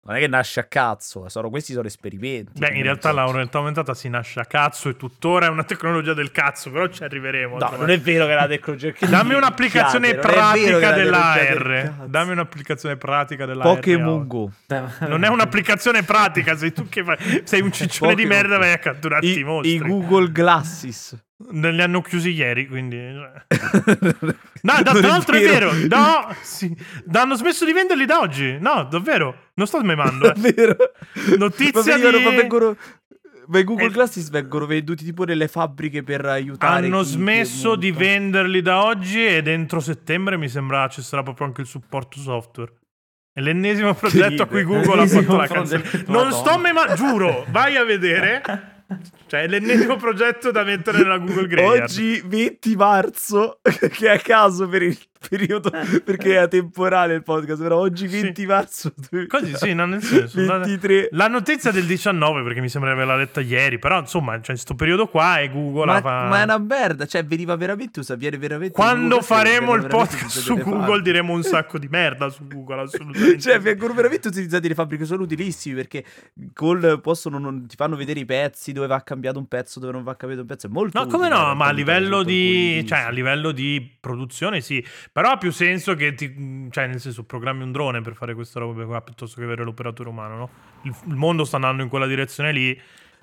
Non è che nasce a cazzo, sono, questi sono esperimenti. Beh, in realtà la realtà aumentata si nasce a cazzo e tuttora è una tecnologia del cazzo, però ci arriveremo. No, non è vero che la tecnologia... Dammi un'applicazione pratica la della tecnologia del R. cazzo. Dammi un'applicazione pratica della Pokémon R. Go. Non è un'applicazione pratica, sei tu che fai, sei un ciccione di merda vai a catturarti i, I, mostri. I Google Glasses. Li hanno chiusi ieri, quindi... No, da- tra l'altro è vero. No, sì. hanno smesso di venderli da oggi. No, davvero. Non sto memando. È Eh. vero. Notizia ma vengono, di- vengono- ma i Google Eh, Glasses vengono venduti tipo nelle fabbriche per aiutare Hanno smesso di venderli da oggi e dentro settembre mi sembra ci sarà proprio anche il supporto software. È l'ennesimo progetto a cui. Google ha fatto la canzone. Non Madonna. sto memando, giuro, vai a vedere. Cioè, è l'ennesimo progetto da mettere nella Google Graveyard. Oggi 20 marzo, che a caso per il periodo, perché è atemporale il podcast, però oggi Sì. 20 marzo Così, sì, no, nel senso. 23. La notizia del 19, perché mi sembra di averla letta ieri, però insomma, cioè, questo periodo qua e Google Ma, fa... ma è una merda, cioè veniva veramente usato, viene veramente... Quando Google Glass faremo il podcast su Google fabbriche. diremo un sacco di merda su Google, assolutamente. Cioè, vengono veramente utilizzati le fabbriche, sono utilissimi perché col possono non, ti fanno vedere i pezzi, dove va cambiato un pezzo, dove non va cambiato un pezzo. È molto No, come utile, no, in ma a livello di, cioè, a livello di produzione sì, però ha più senso che ti, cioè, nel senso, programmi un drone per fare questa roba qua piuttosto che avere l'operatore umano, no? Il, il mondo sta andando in quella direzione lì.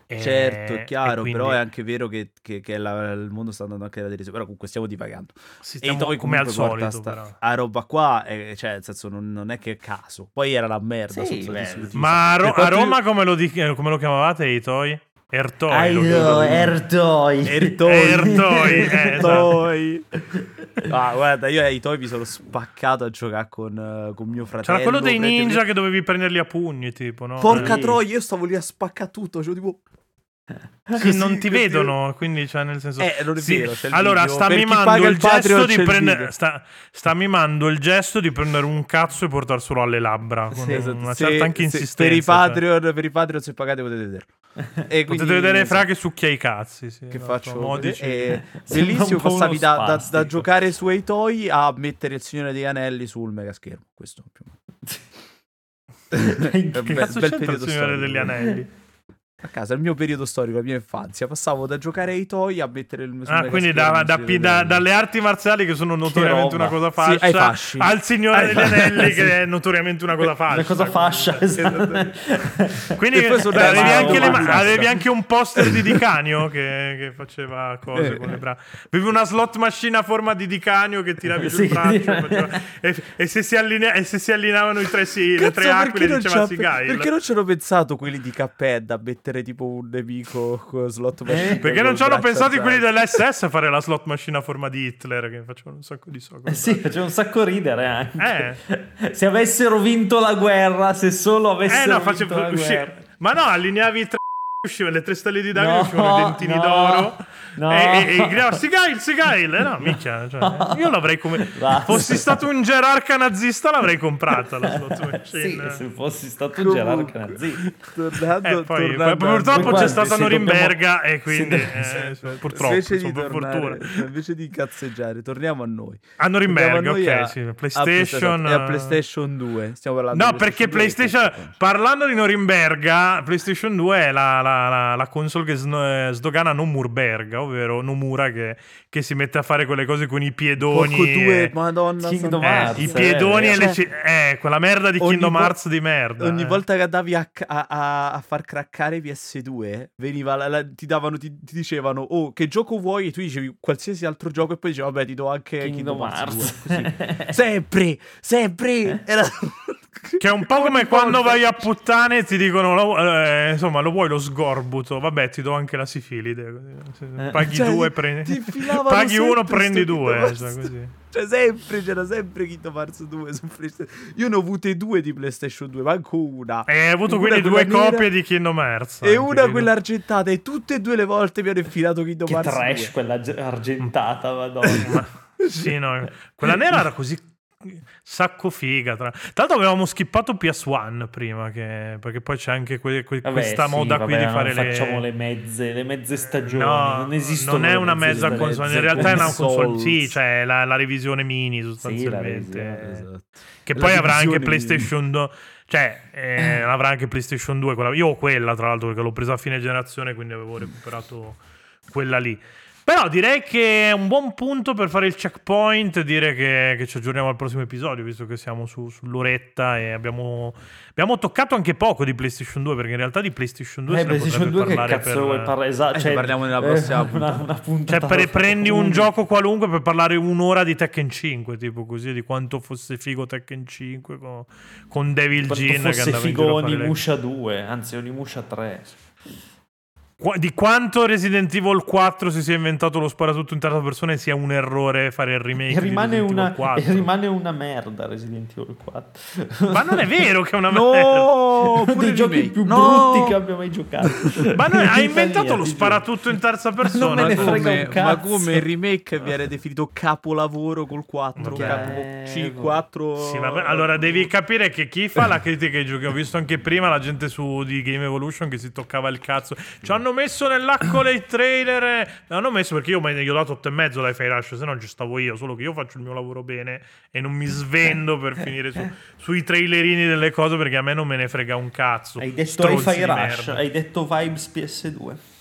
e- Certo, è e chiaro, quindi però è anche vero che, che- che la- il mondo sta andando anche nella direzione. Però comunque stiamo divagando. E stiamo poi come al solito, sta- però. a roba qua, eh, cioè, nel senso, non, non è che è caso. Poi era la merda. Sì. Ma a, Ro- a quanto io- Roma come lo, di- come lo chiamavate i Toy? Ertoi. Ertoi. Ertoi. Ertoi, eh, esatto. Ertoi. Ah, guarda, io ai Toy mi sono spaccato a giocare con, eh, con mio fratello. C'era quello dei ninja che dovevi prenderli a pugni, tipo, no? Porca Sì. troia, io stavo lì a spaccare tutto. Cioè, tipo. Eh, sì, non ti così. vedono, quindi cioè nel senso... Eh, non è Sì, vero, Allora, sta mimando il il gesto di prendere... Sta, sta mimando il gesto di prendere un cazzo e portarselo alle labbra. Con Sì, esatto. una certa anche insistenza. per, i cioè. Patreon, per i Patreon, se pagate, potete vederlo. E quindi- Potete vedere Fra che succhia i cazzi. Sì, che faccio modici. eh, Sembra bellissimo passavi da, da- da giocare su toy a mettere il Signore degli Anelli sul megaschermo questo più o meno. Che Che cazzo bel c'entra il Signore storico. degli Anelli? A casa, il mio periodo storico, la mia infanzia passavo da giocare ai toy a mettere il sul Ah, quindi da- da- da- dalle arti marziali che sono notoriamente roba. una cosa Sì, fascia fasci. al Signore degli. Anelli Sì. che è notoriamente una cosa fascia. Una cosa fascia, esatto. Quindi E sono avevi, anche, le avevi anche un poster di Dicanio che, che faceva cose Eh. con le braccia. Avevi una slot machine a forma di Dicanio che tiravi sul Sì. braccio faceva- e, e se si allinea- e se si allineavano i tre, sì, le tre aquile diceva Sigail. Perché non ci hanno pensato quelli di Cuphead a mettere tipo un nemico con slot machine? Perché col non ci hanno pensato alzato? quelli dell'SS a fare la slot machine a forma di Hitler che facevano un sacco di so. Eh sì, faceva un sacco ridere anche. Eh. Se avessero vinto la guerra, se solo Eh avessero no, vinto facevo la usci- guerra. Ma no, allineavi tre uscivano le tre stelle di Davide, No, uscivano i dentini no, d'oro. no. E, e, e gridava Sigail, Sigail. Eh no, minchia. Cioè, io l'avrei come. Fossi stato un gerarca nazista, l'avrei comprata la slot Sì, machine. se fossi stato un gerarca nazista. Tornando, Eh, poi, tornando poi purtroppo Guarda, c'è stata se Norimberga dobbiamo- e quindi se- eh, purtroppo invece di, tornare, invece di cazzeggiare, torniamo a noi. a Norimberga a noi ok a- sì a PlayStation e a eh, PlayStation 2. Stiamo parlando No, di perché 2 e PlayStation, parlando di Norimberga, PlayStation 2 è la, la- la- la console che sno- eh, sdogana Nomurberga, ovvero Nomura che, che si mette a fare quelle cose con i piedoni. Porco due, e- madonna Kingdom eh, Hearts, I eh, piedoni e cioè, le ci- eh, quella merda di Kingdom vo- Hearts di merda. Ogni eh. volta che andavi a, a- a- a far craccare PS2, veniva la- la- ti davano, ti, ti dicevano, oh, che gioco vuoi? E tu dicevi qualsiasi altro gioco, e poi dicevi, vabbè, ti do anche Kingdom Kingdom Hearts Hearts. 2. Così. sempre, sempre. Era... Che è un po' come quando vai a puttane e ti dicono, lo- eh, insomma, lo vuoi lo sgorbuto? Vabbè, ti do anche la sifilide. Eh. Paghi Cioè, due, ti- prendi. Paghi uno, prendi due. Cioè. Cioè, sempre, c'era sempre Kingdom Hearts 2 su PlayStation. Io ne ho avute due di PlayStation 2, manco una. E hai avuto Una quindi due nera copie di Kingdom Hearts. E una quindi. quella argentata, e tutte e due le volte mi hanno infilato Kingdom Che Hearts trash 2. quella ge- argentata, madonna. Sì, no. Quella nera era così sacco figa. Tra, tra l'altro avevamo skippato PS1 prima, che- perché poi c'è anche que- que- Vabbè, questa sì, moda vabbè, qui di fare le... facciamo le mezze, le mezze stagioni. No, non esistono. non è una mezza console, in realtà è una console, sì, cioè la, la revisione mini Sì, sostanzialmente. revisione, Esatto. Che La poi avrà anche PlayStation, do- Cioè, eh, avrà anche PlayStation 2. Quella... Io ho quella, tra l'altro, perché l'ho presa a fine generazione, quindi avevo recuperato quella lì. Però direi che è un buon punto per fare il checkpoint, dire che, che ci aggiorniamo al prossimo episodio, visto che siamo su, sull'oretta e abbiamo, abbiamo, toccato anche poco di PlayStation 2, perché in realtà di PlayStation 2 eh, PlayStation 2 che cazzo per... vuoi parlare? Esatto, eh, cioè, parliamo nella prossima eh, una, una puntata. Cioè, per, prendi un gioco qualunque per parlare un'ora di Tekken 5, tipo così, di quanto fosse figo Tekken 5 con, con Devil quanto Jin. Fosse che figo Onimusha 2, anzi Onimusha 3 di quanto Resident Evil 4 si sia inventato lo sparatutto in terza persona e sia un errore fare il remake e rimane, una, e rimane una merda Resident Evil 4 ma non è vero che è una no, merda. uno dei giochi più no. brutti che abbia mai giocato. Ma non, ha inventato lo sparatutto in terza persona non me ne frega come, un cazzo. ma come il remake viene definito capolavoro col 4 capo C4 sì, ma, allora devi capire che chi fa la critica ai giochi? Ho visto anche prima la gente su di Game Evolution che si toccava il cazzo. Ci hanno messo nell'acco dei trailer. L'hanno messo perché io gli ho dato 8 e mezzo dai Fire Rush, se no ci stavo io. Solo che io faccio il mio lavoro bene e non mi svendo per finire su, sui trailerini delle cose perché a me non me ne frega un cazzo. Hai detto Fire Rush, hai detto Vibes PS2.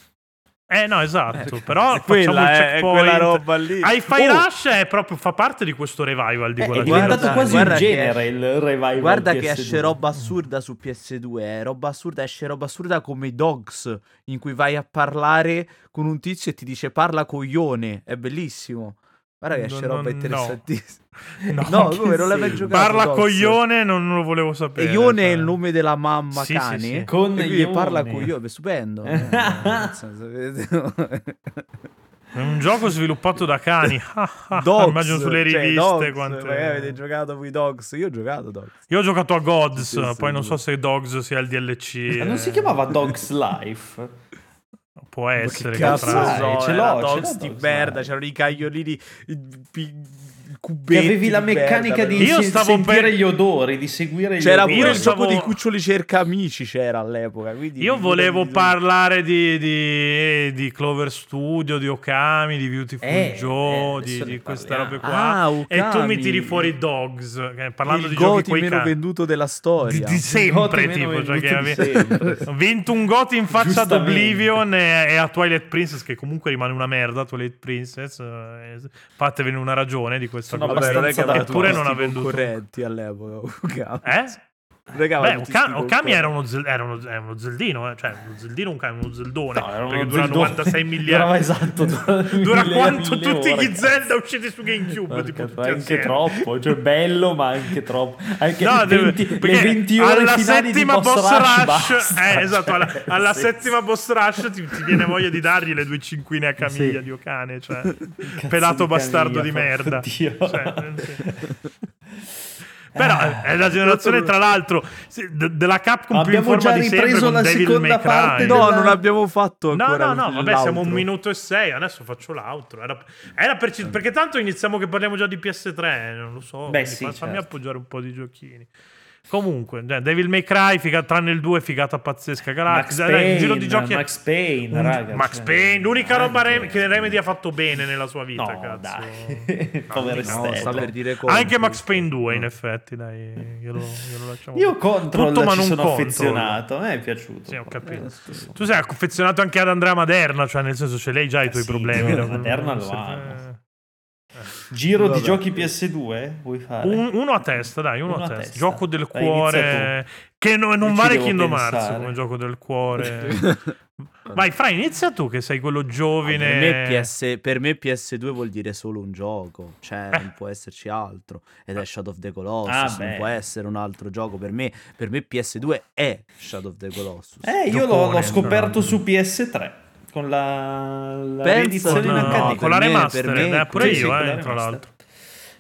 Eh no, esatto, però quella è, quella roba lì. Hi-Fi oh. Rush è proprio, fa parte di questo revival di è, quella è diventato quasi un genere il revival Guarda PS2. che esce roba assurda su PS2, eh. roba assurda, esce roba assurda come i Dogs, in cui vai a parlare con un tizio e ti dice parla coglione, è bellissimo. Guarda che esce no, roba interessantissima. No, no come non l'hai mai giocato? Parla Dogs. coglione, non lo volevo sapere. E Ione cioè. è il nome della mamma sì, cane. Sì, sì. Con e quindi parla coglione, stupendo. eh, è un gioco sviluppato da cani. Dogs, Immagino sulle cioè, riviste. Dogs, quante... Magari avete giocato voi Dogs. Io ho giocato Dogs. Io ho giocato a Gods. poi non so se Dogs sia il DLC. Ma non si chiamava Dogs Life? Può essere. Che cazzo so, ce l'ho, Dogs ce l'ho di merda, c'erano i cagliolini cubetti. avevi la meccanica di, io se- stavo sentire per... gli odori, di seguire gli C'era odori. pure Io il stavo... gioco dei cuccioli cerca amici c'era all'epoca. Quindi io volevo parlare di, di, di, Clover Studio, di Okami, di Beautiful eh, Joe, eh, di, di queste parliamo. robe qua. Ah, e tu mi tiri fuori Dogs, parlando il di giochi quei meno ca- venduto della storia. Di, di sempre, tipo. Cioè che di sempre. Ho vinto un Goti in faccia ad. Oblivion e, e a Twilight Princess, che comunque rimane una merda. Twilight Princess, eh, fatevene una ragione di questa Sono. Vabbè, non è che abbastanza Eppure non venduto. concorrenti all'epoca. Eh? Aveva Beh, Oka- Okami era uno, zel- era uno- è uno zeldino, eh? cioè uno zeldino, un, ca- uno zeldone. No, era perché uno dura zeldone. 96 Durava miliardi. esatto. Dura, Dura mille- quanto mille tutti ore, gli. Zelda usciti su GameCube. tipo, tutti anche assieme. troppo, cioè bello ma anche troppo. Anche No, deve- 20 le perché 20 ore alla settima boss, rush, basta, eh, esatto, alla, cioè, alla sì, settima boss rush ti, ti viene voglia di dargli le due cinquine a camiglia Sì. di Okane, cioè pelato di bastardo Camilla, di merda. oddio. Cioè, sì. Però è la generazione, tra l'altro, della Capcom più in Abbiamo forma già di sempre ripreso con la Devil seconda May Cry. parte No, della- non abbiamo fatto No, ancora no, no, vabbè, siamo un minuto e sei, adesso faccio l'altro. Era, era per perché tanto iniziamo che parliamo già di PS3, non lo so. Beh, sì, fa- fammi certo. appoggiare un po' di giochini. Comunque, eh, Devil May Cry, figa- tranne il 2, figata pazzesca. Max Galactica, Payne, dai, un giro di giochi. Max Payne, un- raga. Max cioè, Payne, l'unica roba anche- Rem- che Remedy ha fatto bene nella sua vita, No, cazzo. dai. Povere no, sta per dire contro. Anche Max Payne 2, in effetti, dai, glielo, glielo lasciamo. Io Control Tutto, ma ci non sono Control. affezionato, a me è piaciuto. Sì, ho capito. Eh, Tu sei affezionato anche ad Andrea Maderna, cioè nel senso ce lei già i tuoi sì, problemi. Maderna lo Se- amo. Giro Vabbè. di giochi PS2 vuoi fare? Un- uno a testa, dai, uno, Uno a a testa. testa. Gioco del cuore. Che no- non vale Kingdom Hearts come gioco del cuore. Vai, Fra, inizia tu che sei quello giovine. Per me, PS, per me PS2 vuol dire solo un gioco, cioè Eh. non può esserci altro. Ed è Shadow of the Colossus, Ah, non può essere un altro gioco. Per me, per me PS2 è Shadow of the Colossus. Eh, io l'ho, Giocone, l'ho scoperto su PS3 con la, la in no, HD. No, con la me- remaster, per me- eh, pure sì, io, eh, tra l'altro.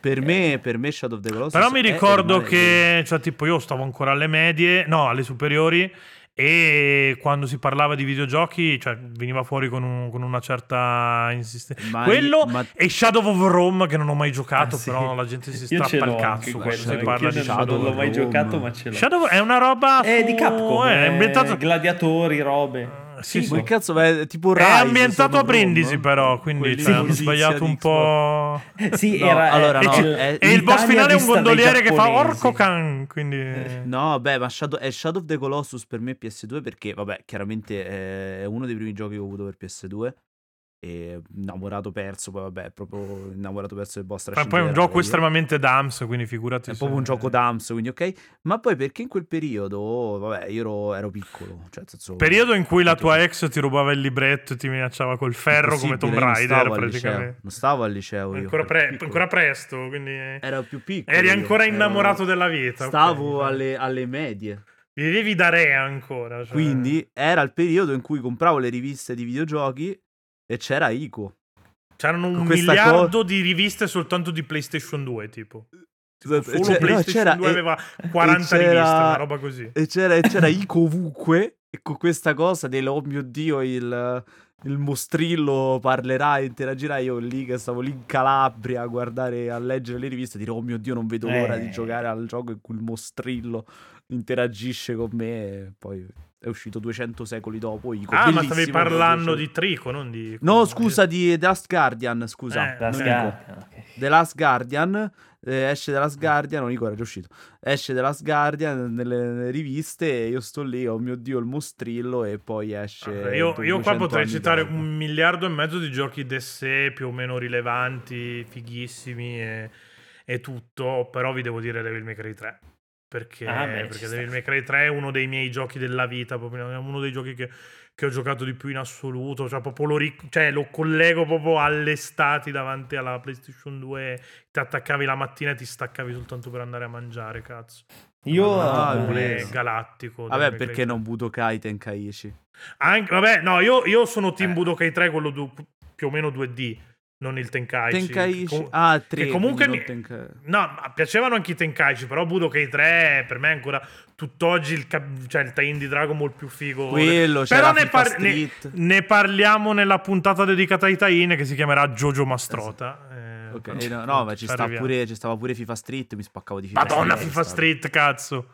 Per me, per me Shadow of the Colossus Però mi è- ricordo che, cioè, tipo, io stavo ancora alle medie, no, alle superiori. E quando si parlava di videogiochi, cioè, veniva fuori con, un- con una certa insistenza. Ma- Quello ma- e Shadow of Rome, che non ho mai giocato, Ah, sì. però la gente si Io ce strappa l'ho il cazzo quando si perché parla io di Shadow. non l'ho mai Rome. giocato, ma ce l'ho. Shadow è una roba È su- di Capcom, eh, è è ambientato gladiatori, robe. Sì, sì. che cazzo, è tipo È Rise, ambientato a Brindisi, però, quindi Quelli cioè, hanno sbagliato un po'. Sì, No, era... allora, E, no, ci- è- e il boss finale è un gondoliere che fa. Orco Khan. Quindi. Eh. No, beh, ma Shadow, è Shadow of the Colossus per me PS2 perché, vabbè, chiaramente è uno dei primi giochi che ho avuto per PS2 e innamorato perso, poi vabbè, proprio innamorato perso del boss Ma poi è un gioco io. estremamente dams, quindi figurati. È se- proprio un gioco d'Ams, quindi ok. Ma poi perché in quel periodo, vabbè, io ero, ero piccolo, cioè senso... Periodo in cui la tua ex ti rubava il libretto e ti minacciava col ferro come Tomb non Raider, stavo al liceo, praticamente. Non stavo al liceo io. Ancora, ero pre- ancora presto, quindi. Ero più piccolo. Eri ancora ero- innamorato della vita. Stavo alle, alle medie. Vivevi da re ancora. cioè. Quindi era il periodo in cui compravo le riviste di videogiochi e c'era Ico. C'erano un miliardo di riviste soltanto di PlayStation 2, tipo. Esatto, Solo c'era- no, PlayStation c'era- 2 e- aveva 40 e c'era- riviste, una roba così. E c'era, e c'era Ico ovunque. E con questa cosa del oh mio dio, il, il mostrillo parlerà e interagirà. Io lì che stavo lì in Calabria a guardare, a leggere le riviste, dire oh mio dio, non vedo l'ora Eh. di giocare al gioco in cui il mostrillo interagisce con me. E poi è uscito 200 secoli dopo. Ico. Ah, ma stavi Bellissimo, parlando di Trico, non di... No, scusa, di The Last Guardian, scusa. Eh, La non sì. Ico. scarpa, ok. The Last Guardian eh, esce The Last Guardian, non Nico era già uscito. Esce The Last Guardian nelle, nelle riviste e io sto lì, oh mio dio, il mostrillo e poi esce Ah, Io, io qua 200 potrei citare dopo. un miliardo e mezzo di giochi d'essè più o meno rilevanti, fighissimi e, e tutto, però vi devo dire Devil May Cry 3. Perché, Ah, beh, perché. Devil May Cry 3 è uno dei miei giochi della vita, proprio, è uno dei giochi che, che ho giocato di più in assoluto, cioè proprio lo, ric- cioè, lo collego proprio alle estati davanti alla PlayStation 2, ti attaccavi la mattina e ti staccavi soltanto per andare a mangiare, cazzo. Io... Ah, è galattico. Vabbè, perché 3. non Budokai Tenkaichi? Anche, vabbè, no, io, io sono team Eh. Budokai 3, quello du- più o meno 2D, non il Tenkaichi. Tenkaichi. Com- ah, 3. che comunque mi- Tenka- No, ma piacevano anche i Tenkaichi, però Budokai 3 per me è ancora tutt'oggi il, cap- cioè, il tie-in di Dragon Ball più figo. Quello, però ne, par- ne- ne parliamo nella puntata dedicata ai tie-in che si chiamerà Jojo Mastrota. Eh, Ok, quando- eh, no, no, ma ci, sta pure, ci stava pure FIFA Street, mi spaccavo di FIFA Madonna, Street. FIFA Street, cazzo.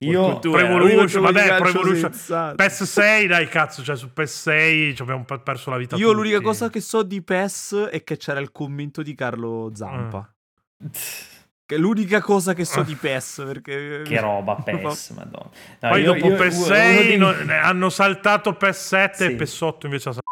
Io... Pro era Evolution, vabbè, Pro Evolution. sensato. PS6, dai, cazzo, cioè su PS6 ci abbiamo pe- perso la vita Io tutti. l'unica cosa che so di PES è che c'era il commento di Carlo Zampa. Che è l'unica cosa che so Ah. di PES, perché... Che roba, PES, madonna. No, Poi io- dopo io- PS6 uno dei- non- hanno saltato PS7 Sì. e PS8 invece ha saltato.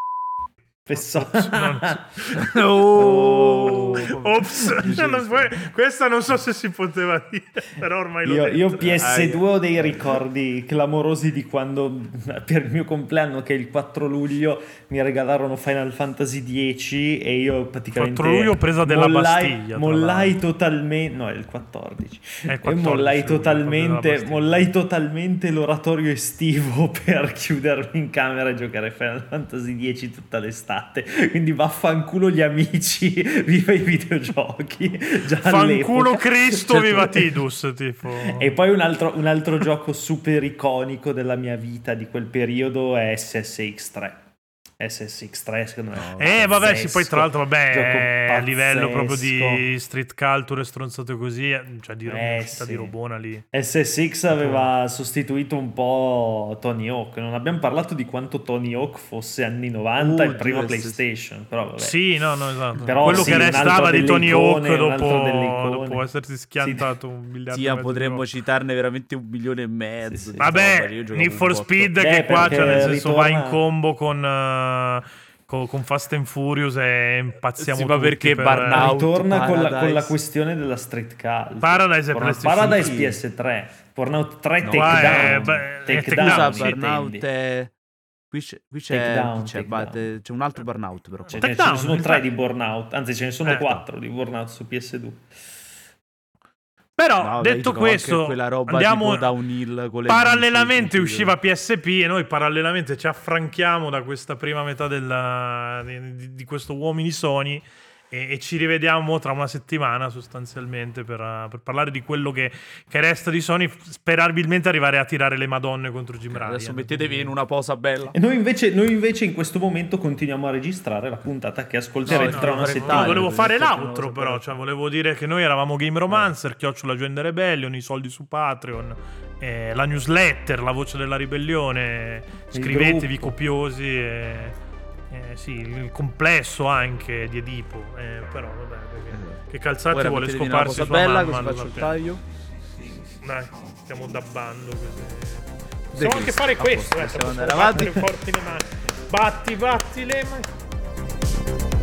Pesso- Oh, Ops, Non questa non so se si poteva dire, però ormai l'ho Io, io PS2 ho dei ricordi clamorosi di quando per il mio compleanno, che è il 4 luglio, mi regalarono Final Fantasy X e io praticamente 4 luglio presa della mollai, Bastiglia, mollai totalmente, no, è il 14. È il e 14, mollai sì, presa della totalmente, mollai totalmente l'oratorio estivo per chiudermi in camera e giocare Final Fantasy X tutta l'estate. Quindi vaffanculo gli amici, viva i videogiochi. Già Fanculo. Cristo, Cioè, viva Tidus, tipo. e poi un altro, un altro gioco super iconico della mia vita di quel periodo è SSX3. SSX3 secondo me. è Eh, vabbè, sì, poi tra l'altro, vabbè, eh, a livello proprio di street culture e stronzate così, eh, cioè di, Eh, sì. di Robona lì. SSX aveva sostituito un po' Tony Hawk. Non abbiamo parlato di quanto Tony Hawk fosse anni 90 Oh, il primo Dio, PlayStation. Però vabbè. Sì, no, no, esatto. Però Quello sì, che restava di Tony icone, Hawk dopo, dopo essersi schiantato un miliardo di potremmo volte. citarne veramente un milione e mezzo. Vabbè, Need for. Speed che qua, perché cioè, nel senso, va in combo con, eh, co- con Fast and Furious e impazziamo Sì, ma tutti perché per- Burnout, Ritorna con la, con la questione della street culture. Paradise è Burnout- PlayStation Paradise 3. PS3. Burnout 3 No, qua è- Takedown. beh, è Takedown, Scusa, Down, Burnout intendi. è... Qui c'è, qui c'è, Takedown, c'è, Takedown. Bat- c'è un altro Burnout però. Ce, Takedown, ce ne sono tre. di Burnout, anzi ce ne sono Eh. quattro di Burnout su PS2. Però, No, dai, detto anche questo, andiamo downhill con le parallelamente bici, usciva PSP e noi parallelamente ci affranchiamo da questa prima metà della- di, di questo uomini Sony e, e ci rivediamo tra una settimana sostanzialmente per, uh, per parlare di quello che, che resta di Sony, sperabilmente arrivare a tirare le madonne contro Jim Ryan. Adesso mettetevi in una posa bella. E noi invece, noi invece in questo momento continuiamo a registrare la puntata che ascolterete No, tra no, una No, settimana. taglio, volevo fare una però. Cioè, volevo dire che noi eravamo Game Romancer, chiocciola Agenda Rebellion, i soldi su Patreon. eh, la newsletter, la voce della ribellione, scrivetevi copiosi. E, eh, sì, il complesso anche di Edipo, eh, però vabbè, perché, esatto. che Calzati Ora vuole scoparsi sua bella, mamma. Così faccio il taglio. Dai, stiamo dabbando. Possiamo anche fare questo, eh, possiamo andare avanti. Batti, batti le mani.